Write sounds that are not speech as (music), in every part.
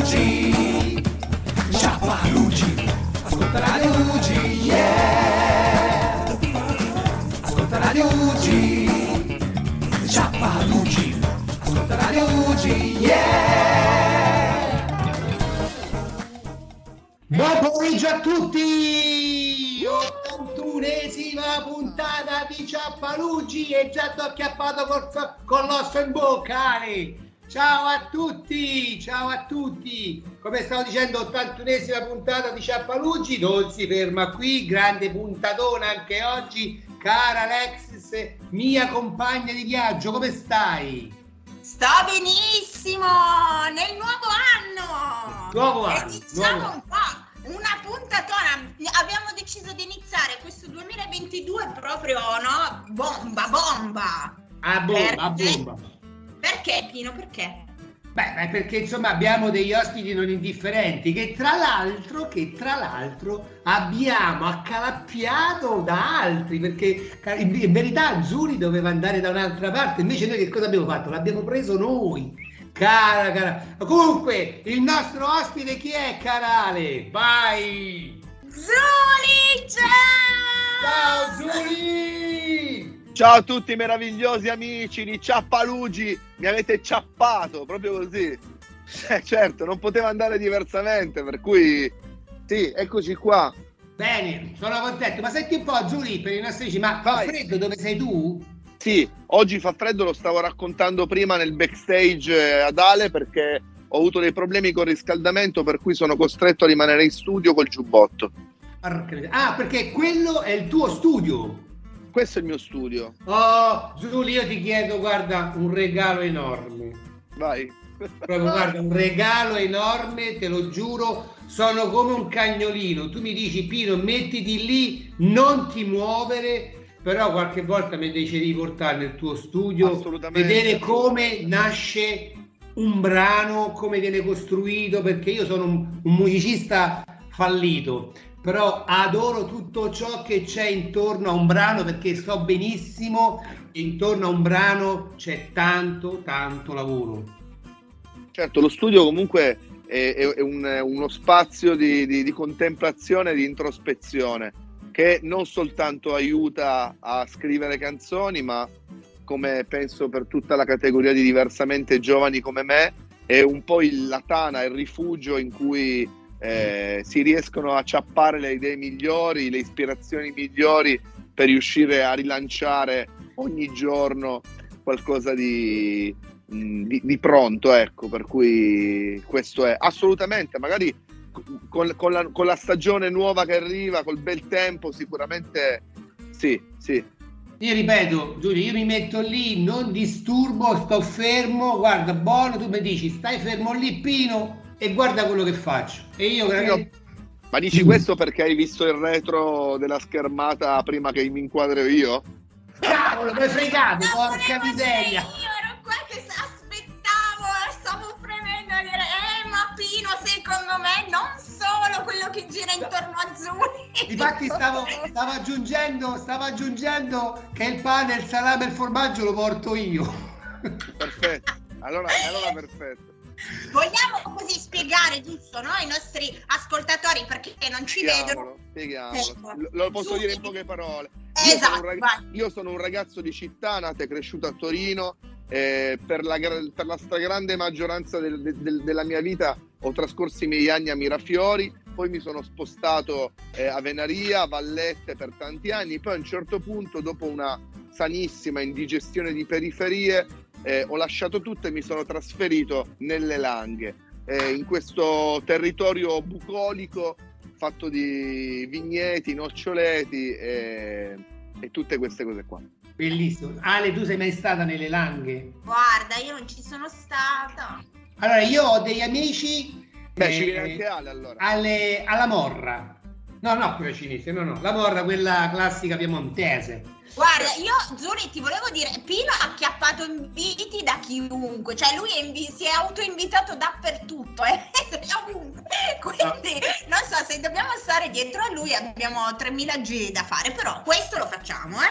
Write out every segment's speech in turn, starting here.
Luigi, Ciappa Luigi, ascolta Radio Luigi, yeah. Ascolta Radio Luigi, Ciappa Luigi, ascolta Radio Luigi, yeah. Buon pomeriggio a tutti! 81esima puntata di Ciappalugi e già t'ho acchiappato col, con l'osso in bocca, Ale! Ciao a tutti, ciao a tutti! Come stavo dicendo, 81esima puntata di Ciappalugi, non si ferma qui, grande puntatona anche oggi. Cara Alexis, mia compagna di viaggio, come stai? Sto benissimo nel nuovo anno. Nuovo anno, Iniziamo nuovo un po'. Una puntatona, abbiamo deciso di iniziare questo 2022 proprio, no? Bomba, bomba. A bomba, Perché? bomba. Perché Pino, perché? Beh, ma perché insomma abbiamo degli ospiti non indifferenti che tra l'altro, che tra l'altro abbiamo accalappiato da altri perché in, in verità Zuri doveva andare da un'altra parte, invece noi che cosa abbiamo fatto? L'abbiamo preso noi. Cara, cara. Comunque, il nostro ospite chi è, carale? Vai! Zuli, Ciao ciao! Zuri! Ciao a tutti meravigliosi amici di Ciappalugi, mi avete ciappato proprio così. (laughs) Eh, certo, non poteva andare diversamente, per cui sì, eccoci qua. Bene, sono contento. Ma senti un po', Zuri, per i nostri amici, ma fa freddo dove sei tu? Sì, oggi fa freddo, lo stavo raccontando prima nel backstage eh, ad Ale perché ho avuto dei problemi con il riscaldamento, per cui sono costretto a rimanere in studio col giubbotto. Ah, perché quello è il tuo studio. Questo è il mio studio. Oh, Zuli, io ti chiedo, guarda, un regalo enorme. Vai. Proprio, guarda, un regalo enorme, te lo giuro, sono come un cagnolino. Tu mi dici, Pino, mettiti lì, non ti muovere, però qualche volta mi dice di portare nel tuo studio, vedere come nasce un brano, come viene costruito, perché io sono un, un musicista fallito, però adoro tutto ciò che c'è intorno a un brano perché so benissimo che intorno a un brano c'è tanto, tanto lavoro. Certo, lo studio comunque è, è- un- uno spazio di, di- di contemplazione, di introspezione, che non soltanto aiuta a scrivere canzoni, ma come penso per tutta la categoria di diversamente giovani come me, è un po' il, la tana, il rifugio in cui eh, si riescono a ciappare le idee migliori, le ispirazioni migliori per riuscire a rilanciare ogni giorno qualcosa di, mh, di, di pronto, ecco, per cui questo è assolutamente, magari con, con la, con la stagione nuova che arriva, col bel tempo, sicuramente sì, sì. Io ripeto, Giulio, io mi metto lì, non disturbo, sto fermo, guarda, buono, tu mi dici, stai fermo lì, Pino, e guarda quello che faccio. E io, veramente- Ma dici questo perché hai visto il retro della schermata prima che mi inquadro io? cavolo, mi fregate, Non porca miseria. Io ero qua che aspettavo, stavo fremendo a dire, eh ma Pino secondo me non solo quello che gira intorno a Zuri. Infatti (laughs) stavo, stavo aggiungendo, stavo aggiungendo che il pane, il salame e il formaggio lo porto io. Perfetto, allora, allora perfetto. Vogliamo così spiegare giusto no, ai nostri ascoltatori perché non ci vedono. Spieghiamolo, spieghiamolo. Lo lo posso Su- dire in poche parole. Io sono, Esatto, un rag- vai. io sono un ragazzo di città, nato e cresciuto a Torino. eh, per, la, per la stragrande maggioranza del- del- della mia vita ho trascorso i miei anni a Mirafiori, poi mi sono spostato eh, a Venaria, a Vallette per tanti anni, poi a un certo punto, dopo una sanissima indigestione di periferie, eh, ho lasciato tutto e mi sono trasferito nelle Langhe, eh, in questo territorio bucolico fatto di vigneti, noccioleti e, e tutte queste cose qua. Bellissimo. Ale, tu sei mai stata nelle Langhe? Guarda, io non ci sono stata. Allora, io ho degli amici Beh, eh, ci viene anche Ale allora. alle- alla Morra. No, no, quella cinese, no, no, la Morra, quella classica piemontese. Guarda, io Zuri ti volevo dire, Pino ha acchiappato inviti da chiunque, cioè lui è invi- si è autoinvitato dappertutto, (laughs) eh? ovunque. Quindi non so se dobbiamo stare dietro a lui abbiamo 3000 giri da fare, però questo lo facciamo, eh?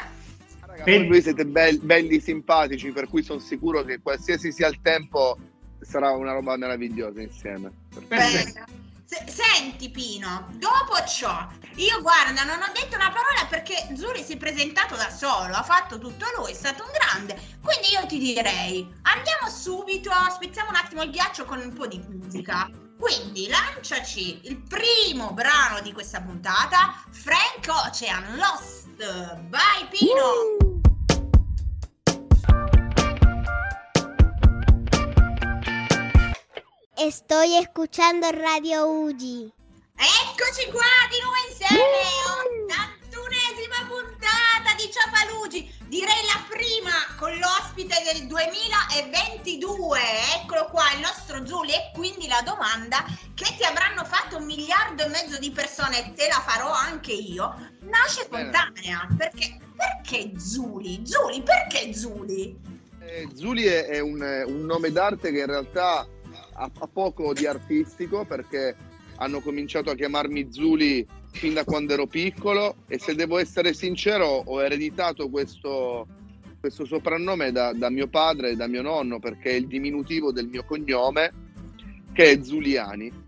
Raga, Per- voi siete bel- belli simpatici, per cui sono sicuro che qualsiasi sia il tempo sarà una roba meravigliosa insieme. Perfetto. Se- senti Pino, dopo ciò, io guarda, non ho detto una parola perché Zuri si è presentato da solo, ha fatto tutto lui, è stato un grande. Quindi io ti direi, andiamo subito, spezziamo un attimo il ghiaccio con un po' di musica. Quindi lanciaci il primo brano di questa puntata, Frank Ocean Lost. Vai Pino! Estoy escuchando Radio Ugi. Eccoci qua di nuovo insieme, 81esima puntata di Ciapalugi, direi la prima con l'ospite del 2022, eccolo qua il nostro Giulio e quindi la domanda che ti avranno fatto un miliardo e mezzo di persone, te la farò anche io, nasce spontanea, perché, perché Zuli? Zuli, perché Zuli? Eh, Zuli è, è un, un nome d'arte che in realtà ha, ha poco di artistico perché hanno cominciato a chiamarmi Zuli fin da quando ero piccolo e se devo essere sincero ho ereditato questo, questo soprannome da, da mio padre e da mio nonno perché è il diminutivo del mio cognome che è Zuliani.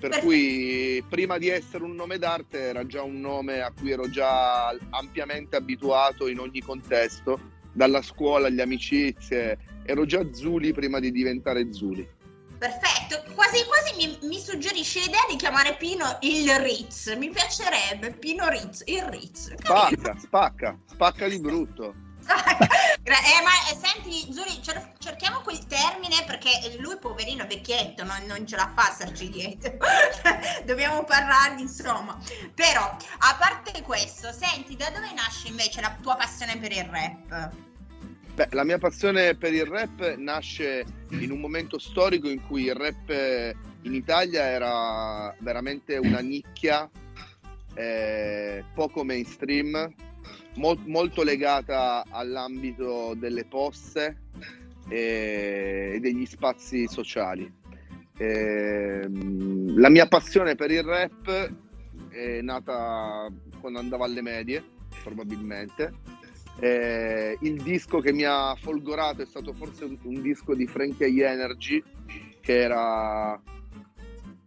Per cui prima di essere un nome d'arte era già un nome a cui ero già ampiamente abituato in ogni contesto, dalla scuola alle amicizie, ero già Zuli prima di diventare Zuli. Perfetto, quasi quasi mi, mi suggerisce l'idea di chiamare Pino il Ritz, mi piacerebbe Pino Ritz, il Ritz. Spacca, spacca, spacca di brutto. eh, ma eh, senti, Zuri, cer- cerchiamo quel termine perché lui, poverino, vecchietto, non, non ce la fa a starci dietro. (laughs) Dobbiamo parlargli, insomma. Però, a parte questo, senti, da dove nasce invece la tua passione per il rap? Beh, la mia passione per il rap nasce in un momento storico in cui il rap in Italia era veramente una nicchia eh, poco mainstream, mol- molto legata all'ambito delle poste e, e degli spazi sociali. Eh, la mia passione per il rap è nata quando andavo alle medie, probabilmente. Eh, il disco che mi ha folgorato è stato forse un, un disco di Frankie Energy che era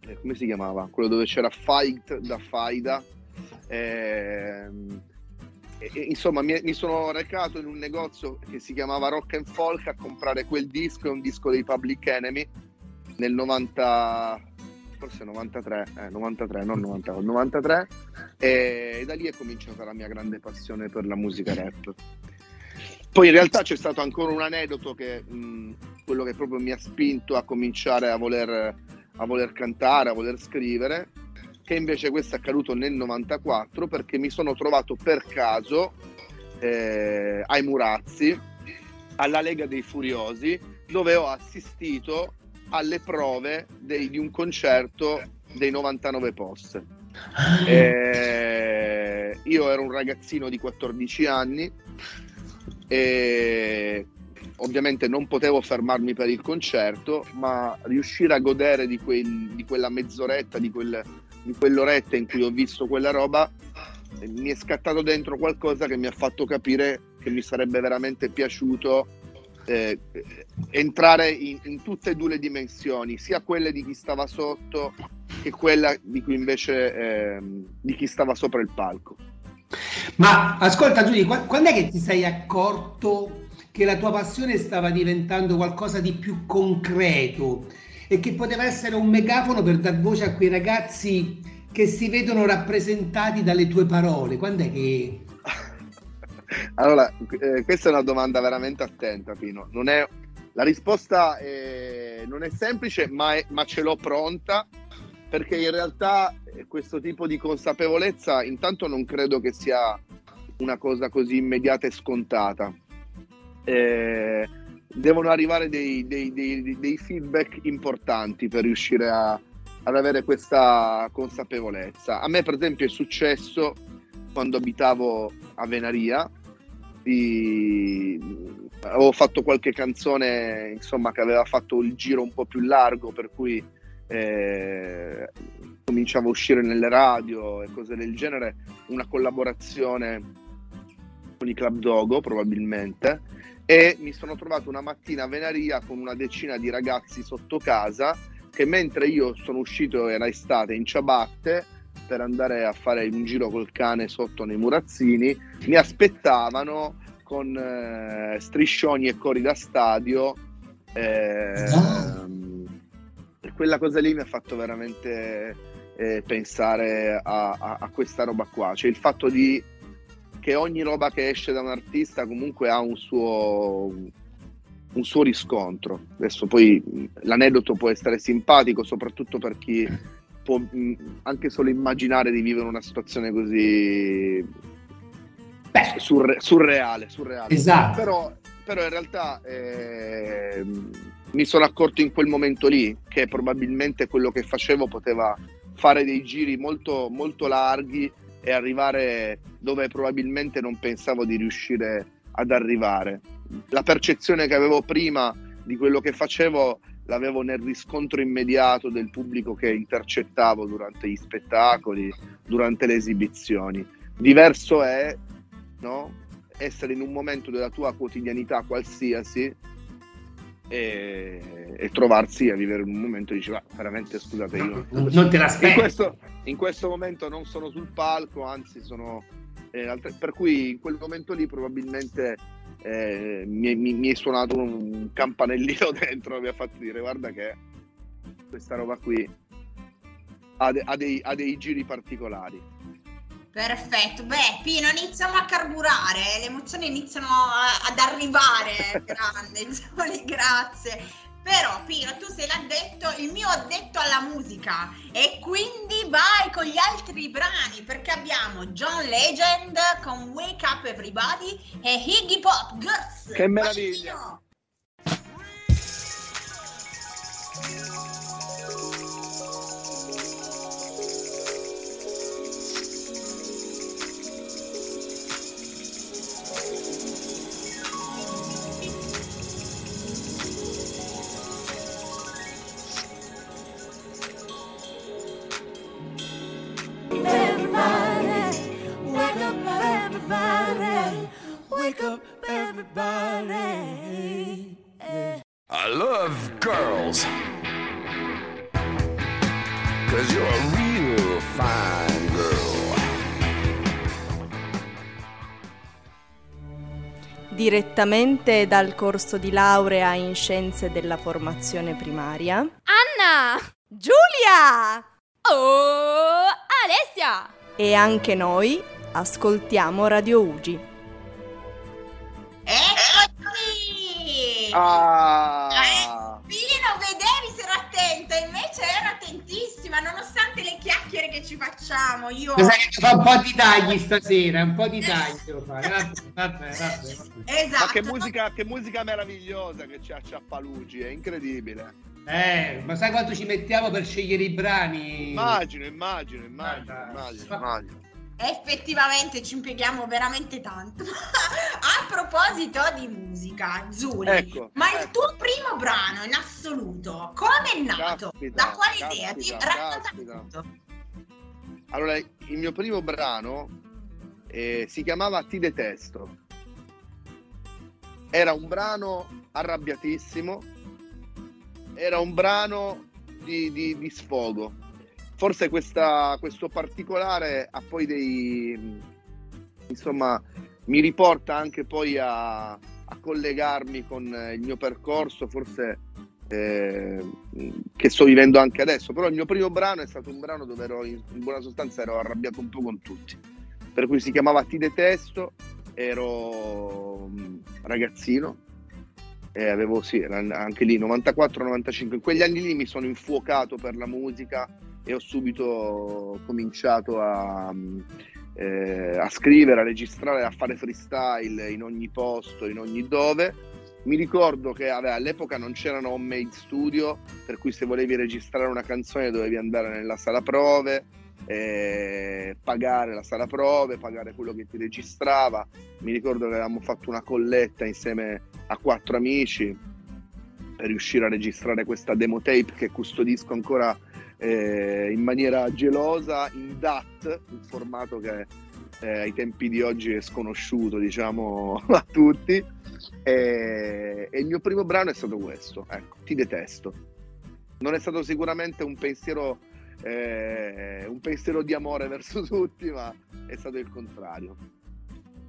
eh, come si chiamava? Quello dove c'era Fight da Faida. Eh, insomma, mi, mi, sono recato in un negozio che si chiamava Rock and Folk a comprare quel disco, è un disco dei Public Enemy nel 90, forse 93, eh, 93, non 90, 93, e, da lì è cominciata la mia grande passione per la musica rap. Poi in realtà c'è stato ancora un aneddoto che mh, quello che proprio mi ha spinto a cominciare a voler, a voler cantare, a voler scrivere, che invece questo è accaduto nel 94 perché mi sono trovato per caso eh, ai Murazzi, alla Lega dei Furiosi, dove ho assistito alle prove dei, di un concerto dei 99 post. Eh, io ero un ragazzino di 14 anni e ovviamente non potevo fermarmi per il concerto, ma riuscire a godere di, quel, di quella mezz'oretta, di, quel, di quell'oretta in cui ho visto quella roba, mi è scattato dentro qualcosa che mi ha fatto capire che mi sarebbe veramente piaciuto eh, entrare in, in, tutte e due le dimensioni, sia quelle di chi stava sotto che quella di cui invece eh, di chi stava sopra il palco. Ma ascolta Giulia, quando è che ti sei accorto che la tua passione stava diventando qualcosa di più concreto e che poteva essere un megafono per dar voce a quei ragazzi che si vedono rappresentati dalle tue parole? Quando è che (laughs) allora, eh, questa è una domanda veramente attenta, Pino. Non è, la risposta è, non è semplice, ma, è, ma, ce l'ho pronta, perché in realtà eh, questo tipo di consapevolezza intanto non credo che sia una cosa così immediata e scontata. Eh, devono arrivare dei, dei, dei, dei, feedback importanti per riuscire a, ad avere questa consapevolezza. A me, per esempio, è successo quando abitavo a Venaria, di... avevo fatto qualche canzone insomma, che aveva fatto il giro un po' più largo, per cui eh, cominciavo a uscire nelle radio e cose del genere, una collaborazione con i Club Dogo probabilmente. e mi sono trovato una mattina a Venaria con una decina di ragazzi sotto casa che mentre io sono uscito, era estate, in ciabatte per andare a fare un giro col cane sotto nei murazzini, mi aspettavano con eh, striscioni e cori da stadio. Eh, e quella cosa lì mi ha fatto veramente eh, pensare a, a, a, questa roba qua, cioè il fatto di che ogni roba che esce da un artista comunque ha un suo, un suo riscontro. Adesso poi l'aneddoto può essere simpatico, soprattutto per chi può anche solo immaginare di vivere una situazione così Beh, surre- surreale, surreale. Esatto. Però, però in realtà eh, mi sono accorto in quel momento lì che probabilmente quello che facevo poteva fare dei giri molto, molto larghi e arrivare dove probabilmente non pensavo di riuscire ad arrivare. La percezione che avevo prima di quello che facevo l'avevo nel riscontro immediato del pubblico che intercettavo durante gli spettacoli, durante le esibizioni. Diverso è no? essere in un momento della tua quotidianità qualsiasi e, e trovarsi a vivere un momento e dici, ma veramente scusate, io non te l'aspetti. In questo, in questo momento non sono sul palco, anzi sono... Eh, altre, per cui in quel momento lì probabilmente eh, mi, mi, mi, è suonato un campanellino (laughs) dentro, mi ha fatto dire guarda che questa roba qui ha, de, ha, dei, ha dei giri particolari. Perfetto, beh Pino iniziamo a carburare, le emozioni iniziano a, ad arrivare, (laughs) grande, grazie. Però Pino, tu sei l'addetto, il mio addetto alla musica e quindi vai con gli altri brani perché abbiamo John Legend con Wake Up Everybody e Iggy Pop Girls. Che meraviglia! Wake up, everybody. I love girls. Cause you're a real fine girl. Direttamente dal corso di laurea in scienze della formazione primaria. Anna! Giulia! Oh, Alessia! E anche noi ascoltiamo Radio Ugi. Eccoci! Ah. Eh, Pino, vedevi se ero attenta, invece ero attentissima, nonostante le chiacchiere che ci facciamo. Io... Lo sai che fa un po' di tagli stasera, un po' di tagli devo fare. Vabbè, vabbè, vabbè. Esatto. Ma che musica, che musica meravigliosa che c'è a Ciappalugi, è incredibile. Eh, ma sai quanto ci mettiamo per scegliere i brani? Immagino, immagino, immagino, Guarda, immagino, immagino. Effettivamente ci impieghiamo veramente tanto. (laughs) A proposito di musica, Zuri, Ecco, ma il ecco. tuo primo brano in assoluto, come è nato? Caspita, da quale idea? Ti caspita, racconta caspita. tutto. Allora, il mio primo brano eh, si chiamava Ti detesto. Era un brano arrabbiatissimo, era un brano di, di- di sfogo. Forse questa- questo particolare ha poi dei... insomma, mi riporta anche poi a, a collegarmi con eh, il mio percorso, forse eh, che sto vivendo anche adesso. Però il mio primo brano è stato un brano dove ero in, in buona sostanza ero arrabbiato un po' con tutti. Per cui si chiamava Ti detesto, ero mm, ragazzino e avevo sì, anche lì 94-95. In quegli anni lì mi sono infuocato per la musica e ho subito cominciato a, eh, a scrivere, a registrare, a fare freestyle in ogni posto, in ogni dove. Mi ricordo che vabbè, all'epoca non c'erano home studio, per cui se volevi registrare una canzone dovevi andare nella sala prove, eh, pagare la sala prove, pagare quello che ti registrava. Mi ricordo che avevamo fatto una colletta insieme a quattro amici per riuscire a registrare questa demo tape che custodisco ancora eh, in maniera gelosa in DAT, un formato che eh, ai tempi di oggi è sconosciuto, diciamo, (laughs) a tutti. E, e il mio primo brano è stato questo, ecco, Ti detesto. Non è stato sicuramente un pensiero, eh, un pensiero di amore (laughs) verso tutti, ma è stato il contrario.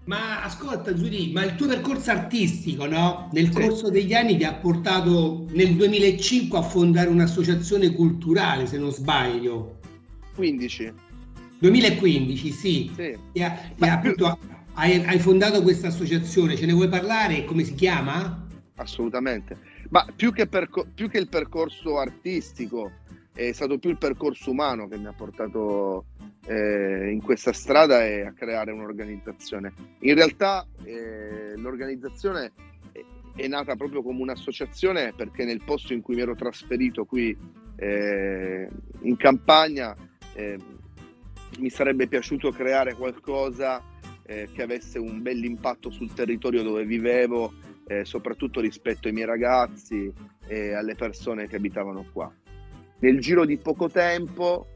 Ma ascolta Giulia, ma il tuo percorso artistico, no? Nel Sì. corso degli anni ti ha portato nel 2005 a fondare un'associazione culturale, se non sbaglio. 15, 2015, sì. sì. E ha- e appunto hai, hai fondato questa associazione, ce ne vuoi parlare? Come si chiama? Assolutamente, ma più che, perco- più che il percorso artistico è stato più il percorso umano che mi ha portato eh, in questa strada e a creare un'organizzazione. In realtà eh, l'organizzazione è, nata proprio come un'associazione perché nel posto in cui mi ero trasferito qui eh, in campagna eh, mi sarebbe piaciuto creare qualcosa eh, che avesse un bel impatto sul territorio dove vivevo eh, soprattutto rispetto ai miei ragazzi e alle persone che abitavano qua. Nel giro di poco tempo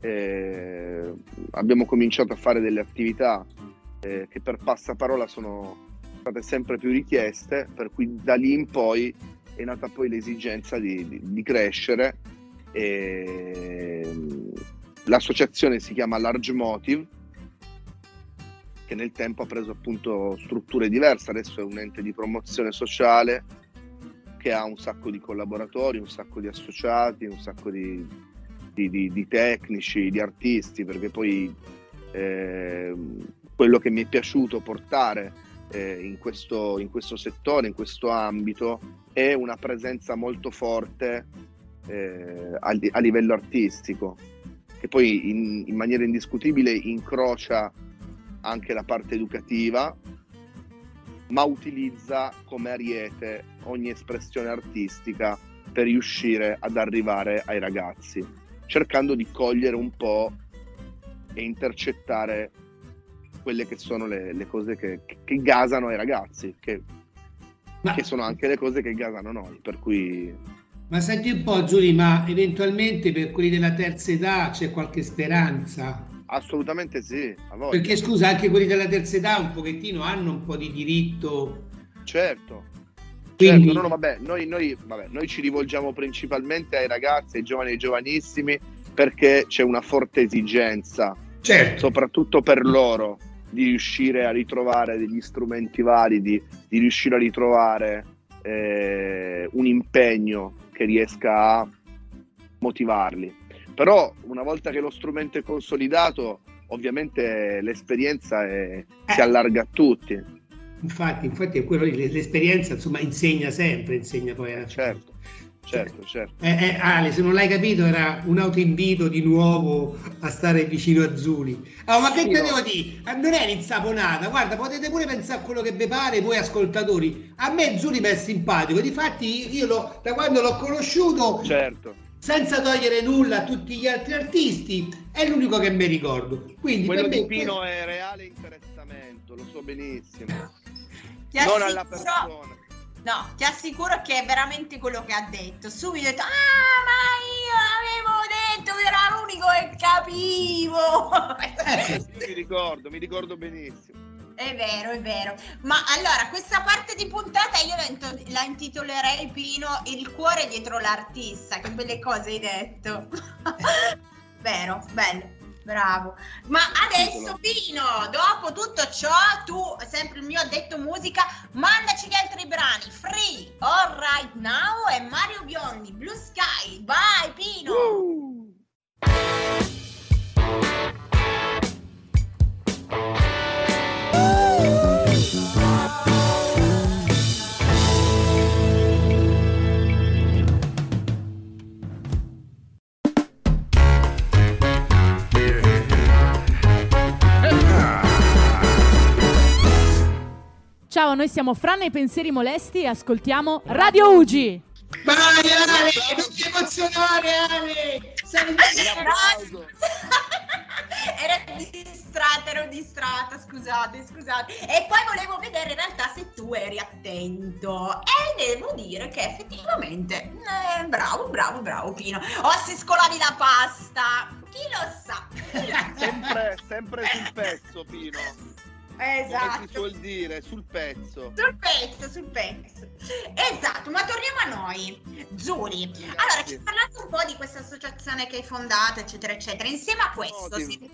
eh, abbiamo cominciato a fare delle attività eh, che per passaparola sono state sempre più richieste, per cui da lì in poi è nata poi l'esigenza di, di- di crescere. E, l'associazione si chiama Large Motive che nel tempo ha preso appunto strutture diverse, adesso è un ente di promozione sociale che ha un sacco di collaboratori, un sacco di associati, un sacco di, di- di- di tecnici, di artisti, perché poi eh, quello che mi è piaciuto portare eh, in, questo, in questo settore, in questo ambito, è una presenza molto forte eh, a, a livello artistico, che poi in- in maniera indiscutibile incrocia anche la parte educativa, ma utilizza come ariete ogni espressione artistica per riuscire ad arrivare ai ragazzi, cercando di cogliere un po' e intercettare quelle che sono le, le cose che, che gasano ai ragazzi, che, Ma, che sono anche le cose che gasano noi, per cui ma senti un po' Giulia, ma eventualmente per quelli della terza età c'è qualche speranza? Assolutamente sì. Perché scusa, anche quelli della terza età un pochettino hanno un po' di diritto. Certo, Quindi, Certo, no, no, vabbè, noi, noi, vabbè, noi ci rivolgiamo principalmente ai ragazzi, ai giovani e ai giovanissimi perché c'è una forte esigenza, certo, soprattutto per loro, di riuscire a ritrovare degli strumenti validi, di riuscire a ritrovare eh, un impegno che riesca a motivarli. Però una volta che lo strumento è consolidato, ovviamente l'esperienza è- si Eh. allarga a tutti. infatti, infatti è quello lì, l'esperienza insomma insegna sempre, insegna poi a Certo, certo, certo. Eh, eh, Ale, se non l'hai capito, era un autoinvito di nuovo a stare vicino a Zuli. Oh, ma che Sì, te devo dire? Ah, Non è l'insaponata, guarda, potete pure pensare a quello che vi pare, voi ascoltatori. A me Zuli mi è simpatico, difatti io lo- da quando l'ho conosciuto, Certo. Senza togliere nulla a tutti gli altri artisti, è l'unico che mi ricordo. Quindi Quello per me di Pino è reale interessamento, lo so benissimo. Ti Non alla assicuro- persona. No, ti assicuro che è veramente quello che ha detto. Subito ha detto, ah, ma io avevo detto che era l'unico che capivo. Eh, Io mi ricordo, mi ricordo benissimo. È vero, è vero. Ma allora, questa parte di puntata io la, intitolerei Pino Il cuore dietro l'artista. Che belle cose hai detto. (laughs) vero, bello. Bravo. Ma adesso Pino, dopo tutto ciò, tu, sempre il mio addetto musica, mandaci gli altri brani. Free, All Right Now e Mario Biondi, Blue Sky. Vai Pino! Uh! Ciao, noi siamo Fran e pensieri molesti e ascoltiamo Radio Ugi. Vai Ale, non ti emozionare Ale! Sei (laughs) ero distratta, ero distratta, scusate, scusate. E poi volevo vedere in realtà se tu eri attento. E devo dire che effettivamente, eh, bravo, bravo, bravo Pino. O se scolavi la pasta. Chi lo sa? Chi lo sa? Sempre, sempre sul pezzo, Pino. Come si Esatto. suol dire, sul pezzo. Sul pezzo, sul pezzo. Esatto, ma torniamo a noi. Zuri, allora ci hai parlato un po' di questa associazione che hai fondato, eccetera, eccetera. Insieme a questo, Ottimo. si-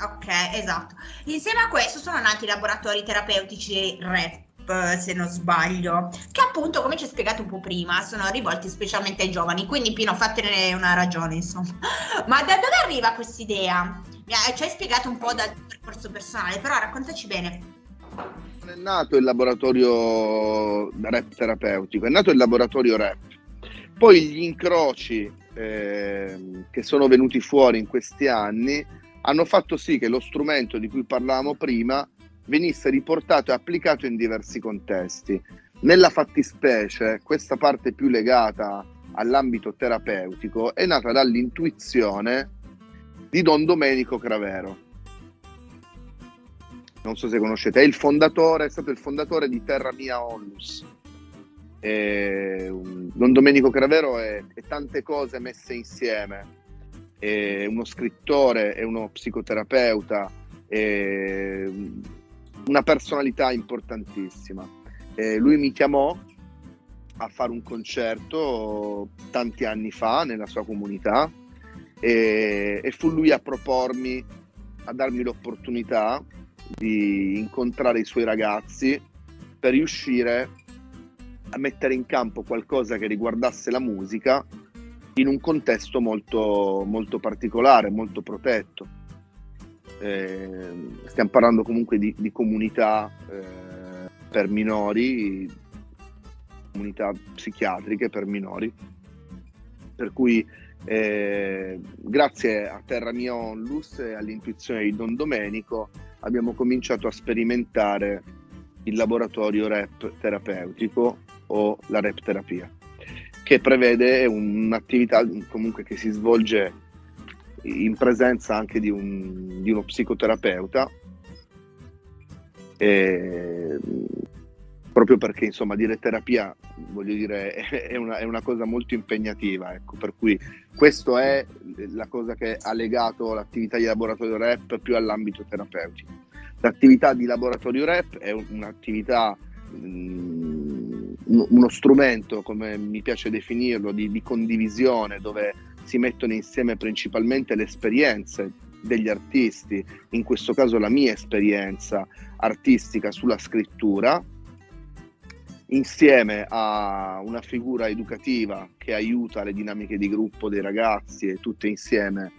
ok, esatto. Insieme a questo sono nati i laboratori terapeutici REP, se non sbaglio, che appunto, come ci hai spiegato un po' prima, sono rivolti specialmente ai giovani. Quindi, Pino, fatene una ragione, insomma. Ma da dove arriva questa idea? Mi hai- Ci hai spiegato un po' dal tuo percorso personale, però raccontaci bene. Non è nato il laboratorio rap terapeutico, è nato il laboratorio rap. Poi gli incroci ehm, che sono venuti fuori in questi anni hanno fatto sì che lo strumento di cui parlavamo prima venisse riportato e applicato in diversi contesti. Nella fattispecie, questa parte più legata all'ambito terapeutico è nata dall'intuizione di Don Domenico Cravero. Non so se conoscete, è il fondatore, è stato il fondatore di Terra Mia Onlus. E, um, Don Domenico Cravero è, è tante cose messe insieme. È uno scrittore, è uno psicoterapeuta, è una personalità importantissima. E lui mi chiamò a fare un concerto tanti anni fa nella sua comunità e, e fu lui a propormi, a darmi l'opportunità di incontrare i suoi ragazzi per riuscire a mettere in campo qualcosa che riguardasse la musica in un contesto molto, molto particolare, molto protetto. Eh, stiamo parlando comunque di, di comunità eh, per minori, comunità psichiatriche per minori, per cui eh, grazie a Terra Mia Onlus e all'intuizione di Don Domenico abbiamo cominciato a sperimentare il laboratorio rap terapeutico o la rap terapia, che prevede un'attività comunque che si svolge in presenza anche di, un, di uno psicoterapeuta, e, proprio perché insomma dire terapia voglio dire (laughs) è una, è una cosa molto impegnativa, ecco, per cui questa è la cosa che ha legato l'attività di laboratorio rap più all'ambito terapeutico. L'attività di laboratorio rap è un'attività, mh, uno strumento, come mi piace definirlo, di, di condivisione dove si mettono insieme principalmente le esperienze degli artisti, in questo caso la mia esperienza artistica sulla scrittura, insieme a una figura educativa che aiuta le dinamiche di gruppo dei ragazzi e tutte insieme,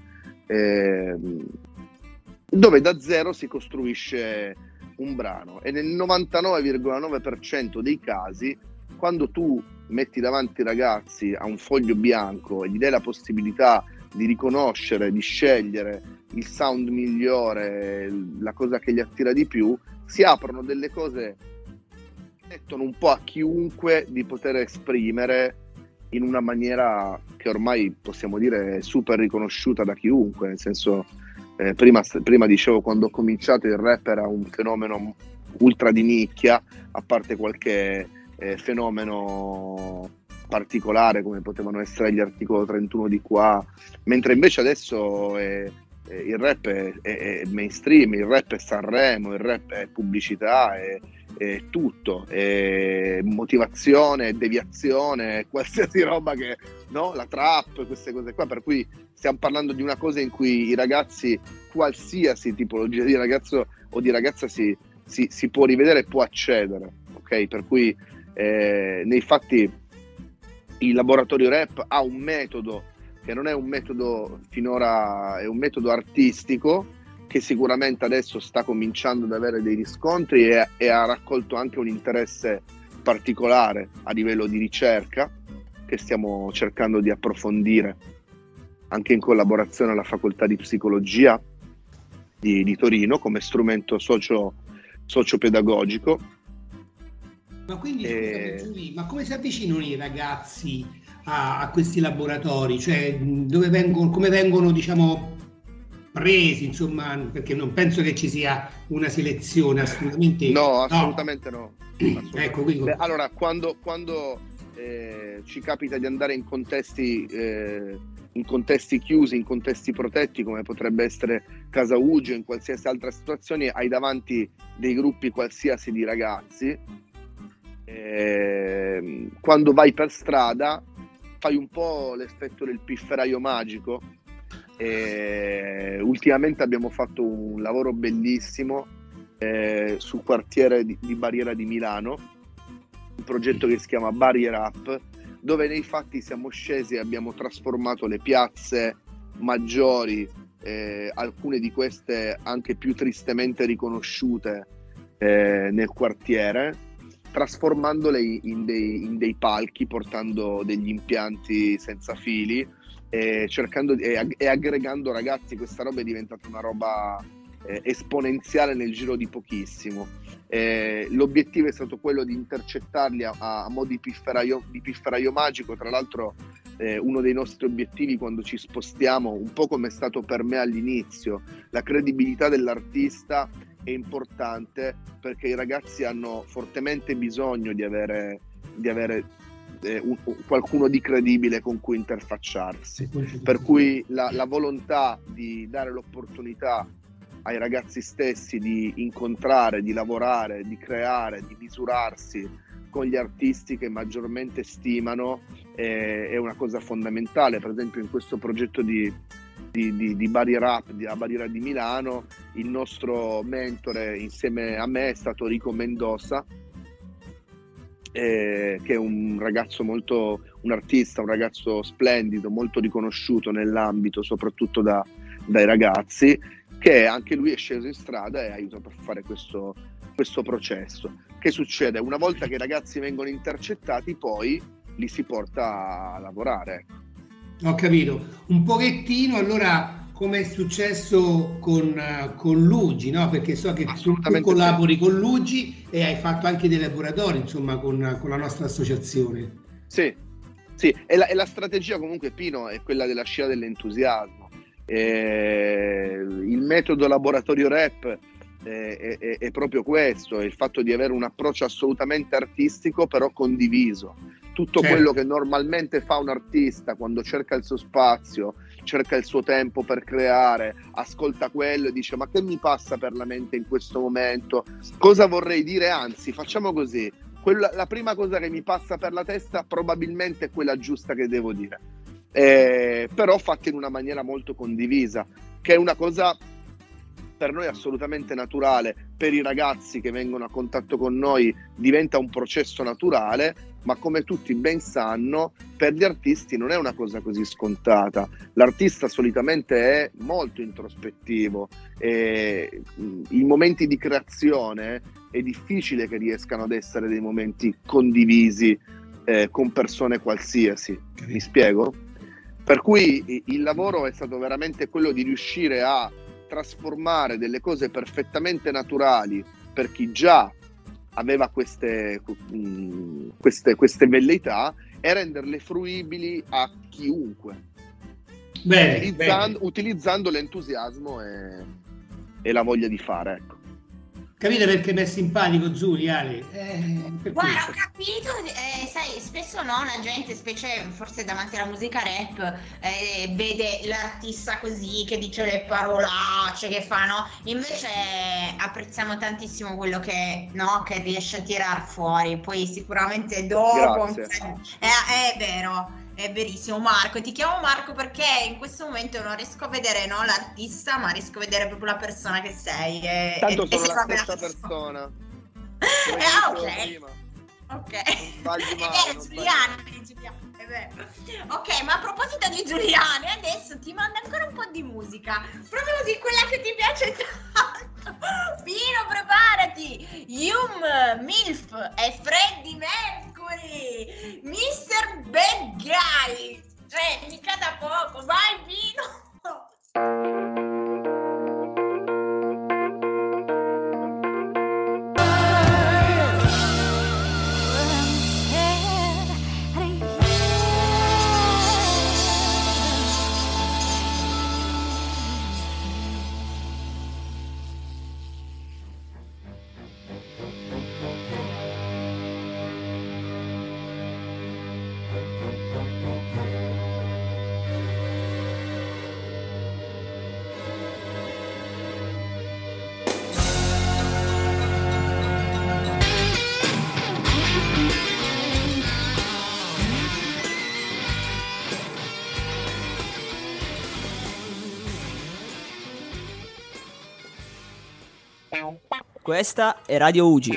eh, dove da zero si costruisce un brano. E nel 99,9% dei casi quando tu metti davanti i ragazzi a un foglio bianco e gli dai la possibilità di riconoscere, di scegliere il sound migliore, la cosa che gli attira di più, si aprono delle cose mettono un po' a chiunque di poter esprimere in una maniera che ormai possiamo dire super riconosciuta da chiunque, nel senso eh, prima, prima dicevo quando ho cominciato il rap era un fenomeno ultra di nicchia, a parte qualche eh, fenomeno particolare come potevano essere gli articoli 31 di qua, mentre invece adesso è, è, il rap è, è, mainstream, il rap è Sanremo, il rap è pubblicità, è, è tutto, è motivazione, deviazione, (laughs) qualsiasi roba che, no? La trap, queste cose qua, per cui stiamo parlando di una cosa in cui i ragazzi, qualsiasi tipologia di ragazzo o di ragazza si, si, si può rivedere e può accedere, ok? Per cui eh, nei fatti il laboratorio rap ha un metodo che non è un metodo finora, è un metodo artistico che sicuramente adesso sta cominciando ad avere dei riscontri e, e, ha raccolto anche un interesse particolare a livello di ricerca che stiamo cercando di approfondire anche in collaborazione alla facoltà di psicologia di, di Torino come strumento socio, socio-pedagogico. Ma quindi, e... scusami, ma come si avvicinano i ragazzi a, a questi laboratori? Cioè, dove vengono, come vengono, diciamo, presi, insomma, perché non penso che ci sia una selezione assolutamente. No, assolutamente no. no. (clears throat) Assolutamente. ecco, quindi... Allora, quando, quando eh, ci capita di andare in contesti, eh, in contesti chiusi, in contesti protetti come potrebbe essere Casa Uggio, in qualsiasi altra situazione, hai davanti dei gruppi qualsiasi di ragazzi. Eh, quando vai per strada fai un po' l'effetto del pifferaio magico. E ultimamente abbiamo fatto un lavoro bellissimo eh, sul quartiere di, di Barriera di Milano, un progetto che si chiama Barrier Up, dove nei fatti siamo scesi e abbiamo trasformato le piazze maggiori, eh, alcune di queste anche più tristemente riconosciute eh, nel quartiere, trasformandole in dei, in dei, palchi, portando degli impianti senza fili e, cercando, e, e aggregando ragazzi. Questa roba è diventata una roba eh, esponenziale nel giro di pochissimo. Eh, l'obiettivo è stato quello di intercettarli a, a mo' di pifferaio, di pifferaio magico, tra l'altro eh, uno dei nostri obiettivi quando ci spostiamo, un po' come è stato per me all'inizio, la credibilità dell'artista è importante perché i ragazzi hanno fortemente bisogno di avere, di avere eh, un, qualcuno di credibile con cui interfacciarsi. Per cui la, la volontà di dare l'opportunità ai ragazzi stessi di incontrare, di lavorare, di creare, di misurarsi con gli artisti che maggiormente stimano eh, è una cosa fondamentale. Per esempio in questo progetto di, di, di, di Barrier Up, di, a Barriera di Milano, il nostro mentore insieme a me è stato Rico Mendoza, eh, che è un ragazzo molto, un artista, un ragazzo splendido, molto riconosciuto nell'ambito, soprattutto da, dai ragazzi, che anche lui è sceso in strada e ha aiutato a fare questo, questo processo. Che succede? Una volta che i ragazzi vengono intercettati, poi li si porta a lavorare. Ho capito. Un pochettino allora come è successo con, con Luigi, no? Perché so che tu, collabori sì. con Luigi e hai fatto anche dei laboratori, insomma, con, con la nostra associazione. Sì, sì. E la, e la strategia comunque, Pino, è quella della scia dell'entusiasmo eh, il metodo laboratorio rap è, è, è, proprio questo, è il fatto di avere un approccio assolutamente artistico però condiviso. Tutto certo. quello che normalmente fa un artista quando cerca il suo spazio, cerca il suo tempo per creare, ascolta quello e dice ma che mi passa per la mente in questo momento? Cosa vorrei dire? Anzi, facciamo così. Quella, la prima cosa che mi passa per la testa probabilmente è quella giusta che devo dire eh, però fatte in una maniera molto condivisa, che è una cosa per noi assolutamente naturale, per i ragazzi che vengono a contatto con noi diventa un processo naturale, ma come tutti ben sanno, per gli artisti non è una cosa così scontata. L'artista solitamente è molto introspettivo e i momenti di creazione è difficile che riescano ad essere dei momenti condivisi eh, con persone qualsiasi. Mi spiego? Per cui il lavoro è stato veramente quello di riuscire a trasformare delle cose perfettamente naturali per chi già aveva queste, mm, queste, queste velleità e renderle fruibili a chiunque. Bene, utilizzando, bene. utilizzando l'entusiasmo e, e, la voglia di fare. Ecco. Capite perché messo in panico Giulia? Eh, Guarda, ho capito, eh, sai, spesso no, la gente, specie forse davanti alla musica rap, eh, vede l'artista così che dice le parolacce che fa, no? Invece apprezziamo tantissimo quello che, no, che riesce a tirar fuori, poi sicuramente dopo... È, è vero. È verissimo, Marco. Ti chiamo Marco perché in questo momento non riesco a vedere no, l'artista, ma riesco a vedere proprio la persona che sei. E, Tanto e, sono e la stessa persona. (laughs) eh, ah, ok. Prima. Ok. (laughs) È vero, Giuliani, è vero. Ok, ma a proposito di Giuliani, adesso ti mando ancora un po' di musica. Proprio così, quella che ti piace tanto. (laughs) Pino, preparati. Yum, Milf e Freddy Mercury. Mr. Bad Guy. Cioè, mica da poco. Vai, Pino. Questa è Radio Ugi.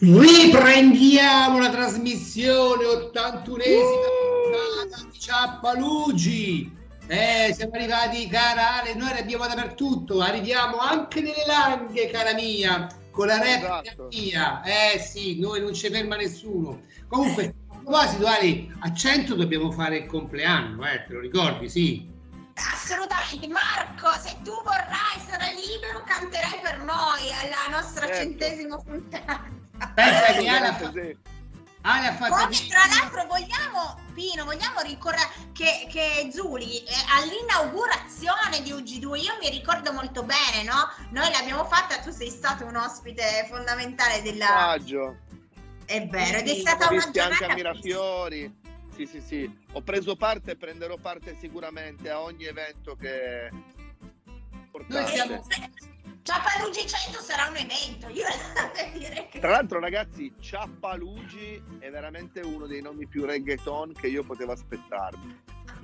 Riprendiamo la trasmissione 81esima puntata di Ciappalugi. Eh, siamo arrivati, cara Ale, noi arriviamo dappertutto, arriviamo anche nelle langhe, cara mia, con la rap Esatto. mia. Eh sì, noi non ci ferma nessuno. Comunque, a proposito, Ale, a 100 dobbiamo fare il compleanno, eh, te lo ricordi, sì? Assolutamente, Marco, se tu vorrai, sarai libero, canterai per noi alla nostra Certo. centesima puntata. Pensa che Assolutamente fa- ha fatto... Poi, tra l'altro, vogliamo, Pino, vogliamo ricordare che, che Zuli eh, all'inaugurazione di UG2, io mi ricordo molto bene, no? Noi l'abbiamo fatta, tu sei stato un ospite fondamentale della... Saggio. È vero, ed è stata una visti anche a giornata... Mirafiori. Sì, sì, sì. Ho preso parte e prenderò parte sicuramente a ogni evento che Noi siamo- Ciapalugi 100 sarà un evento, io (laughs) direi che... Tra l'altro, ragazzi, Ciappalugi è veramente uno dei nomi più reggaeton che io potevo aspettarmi.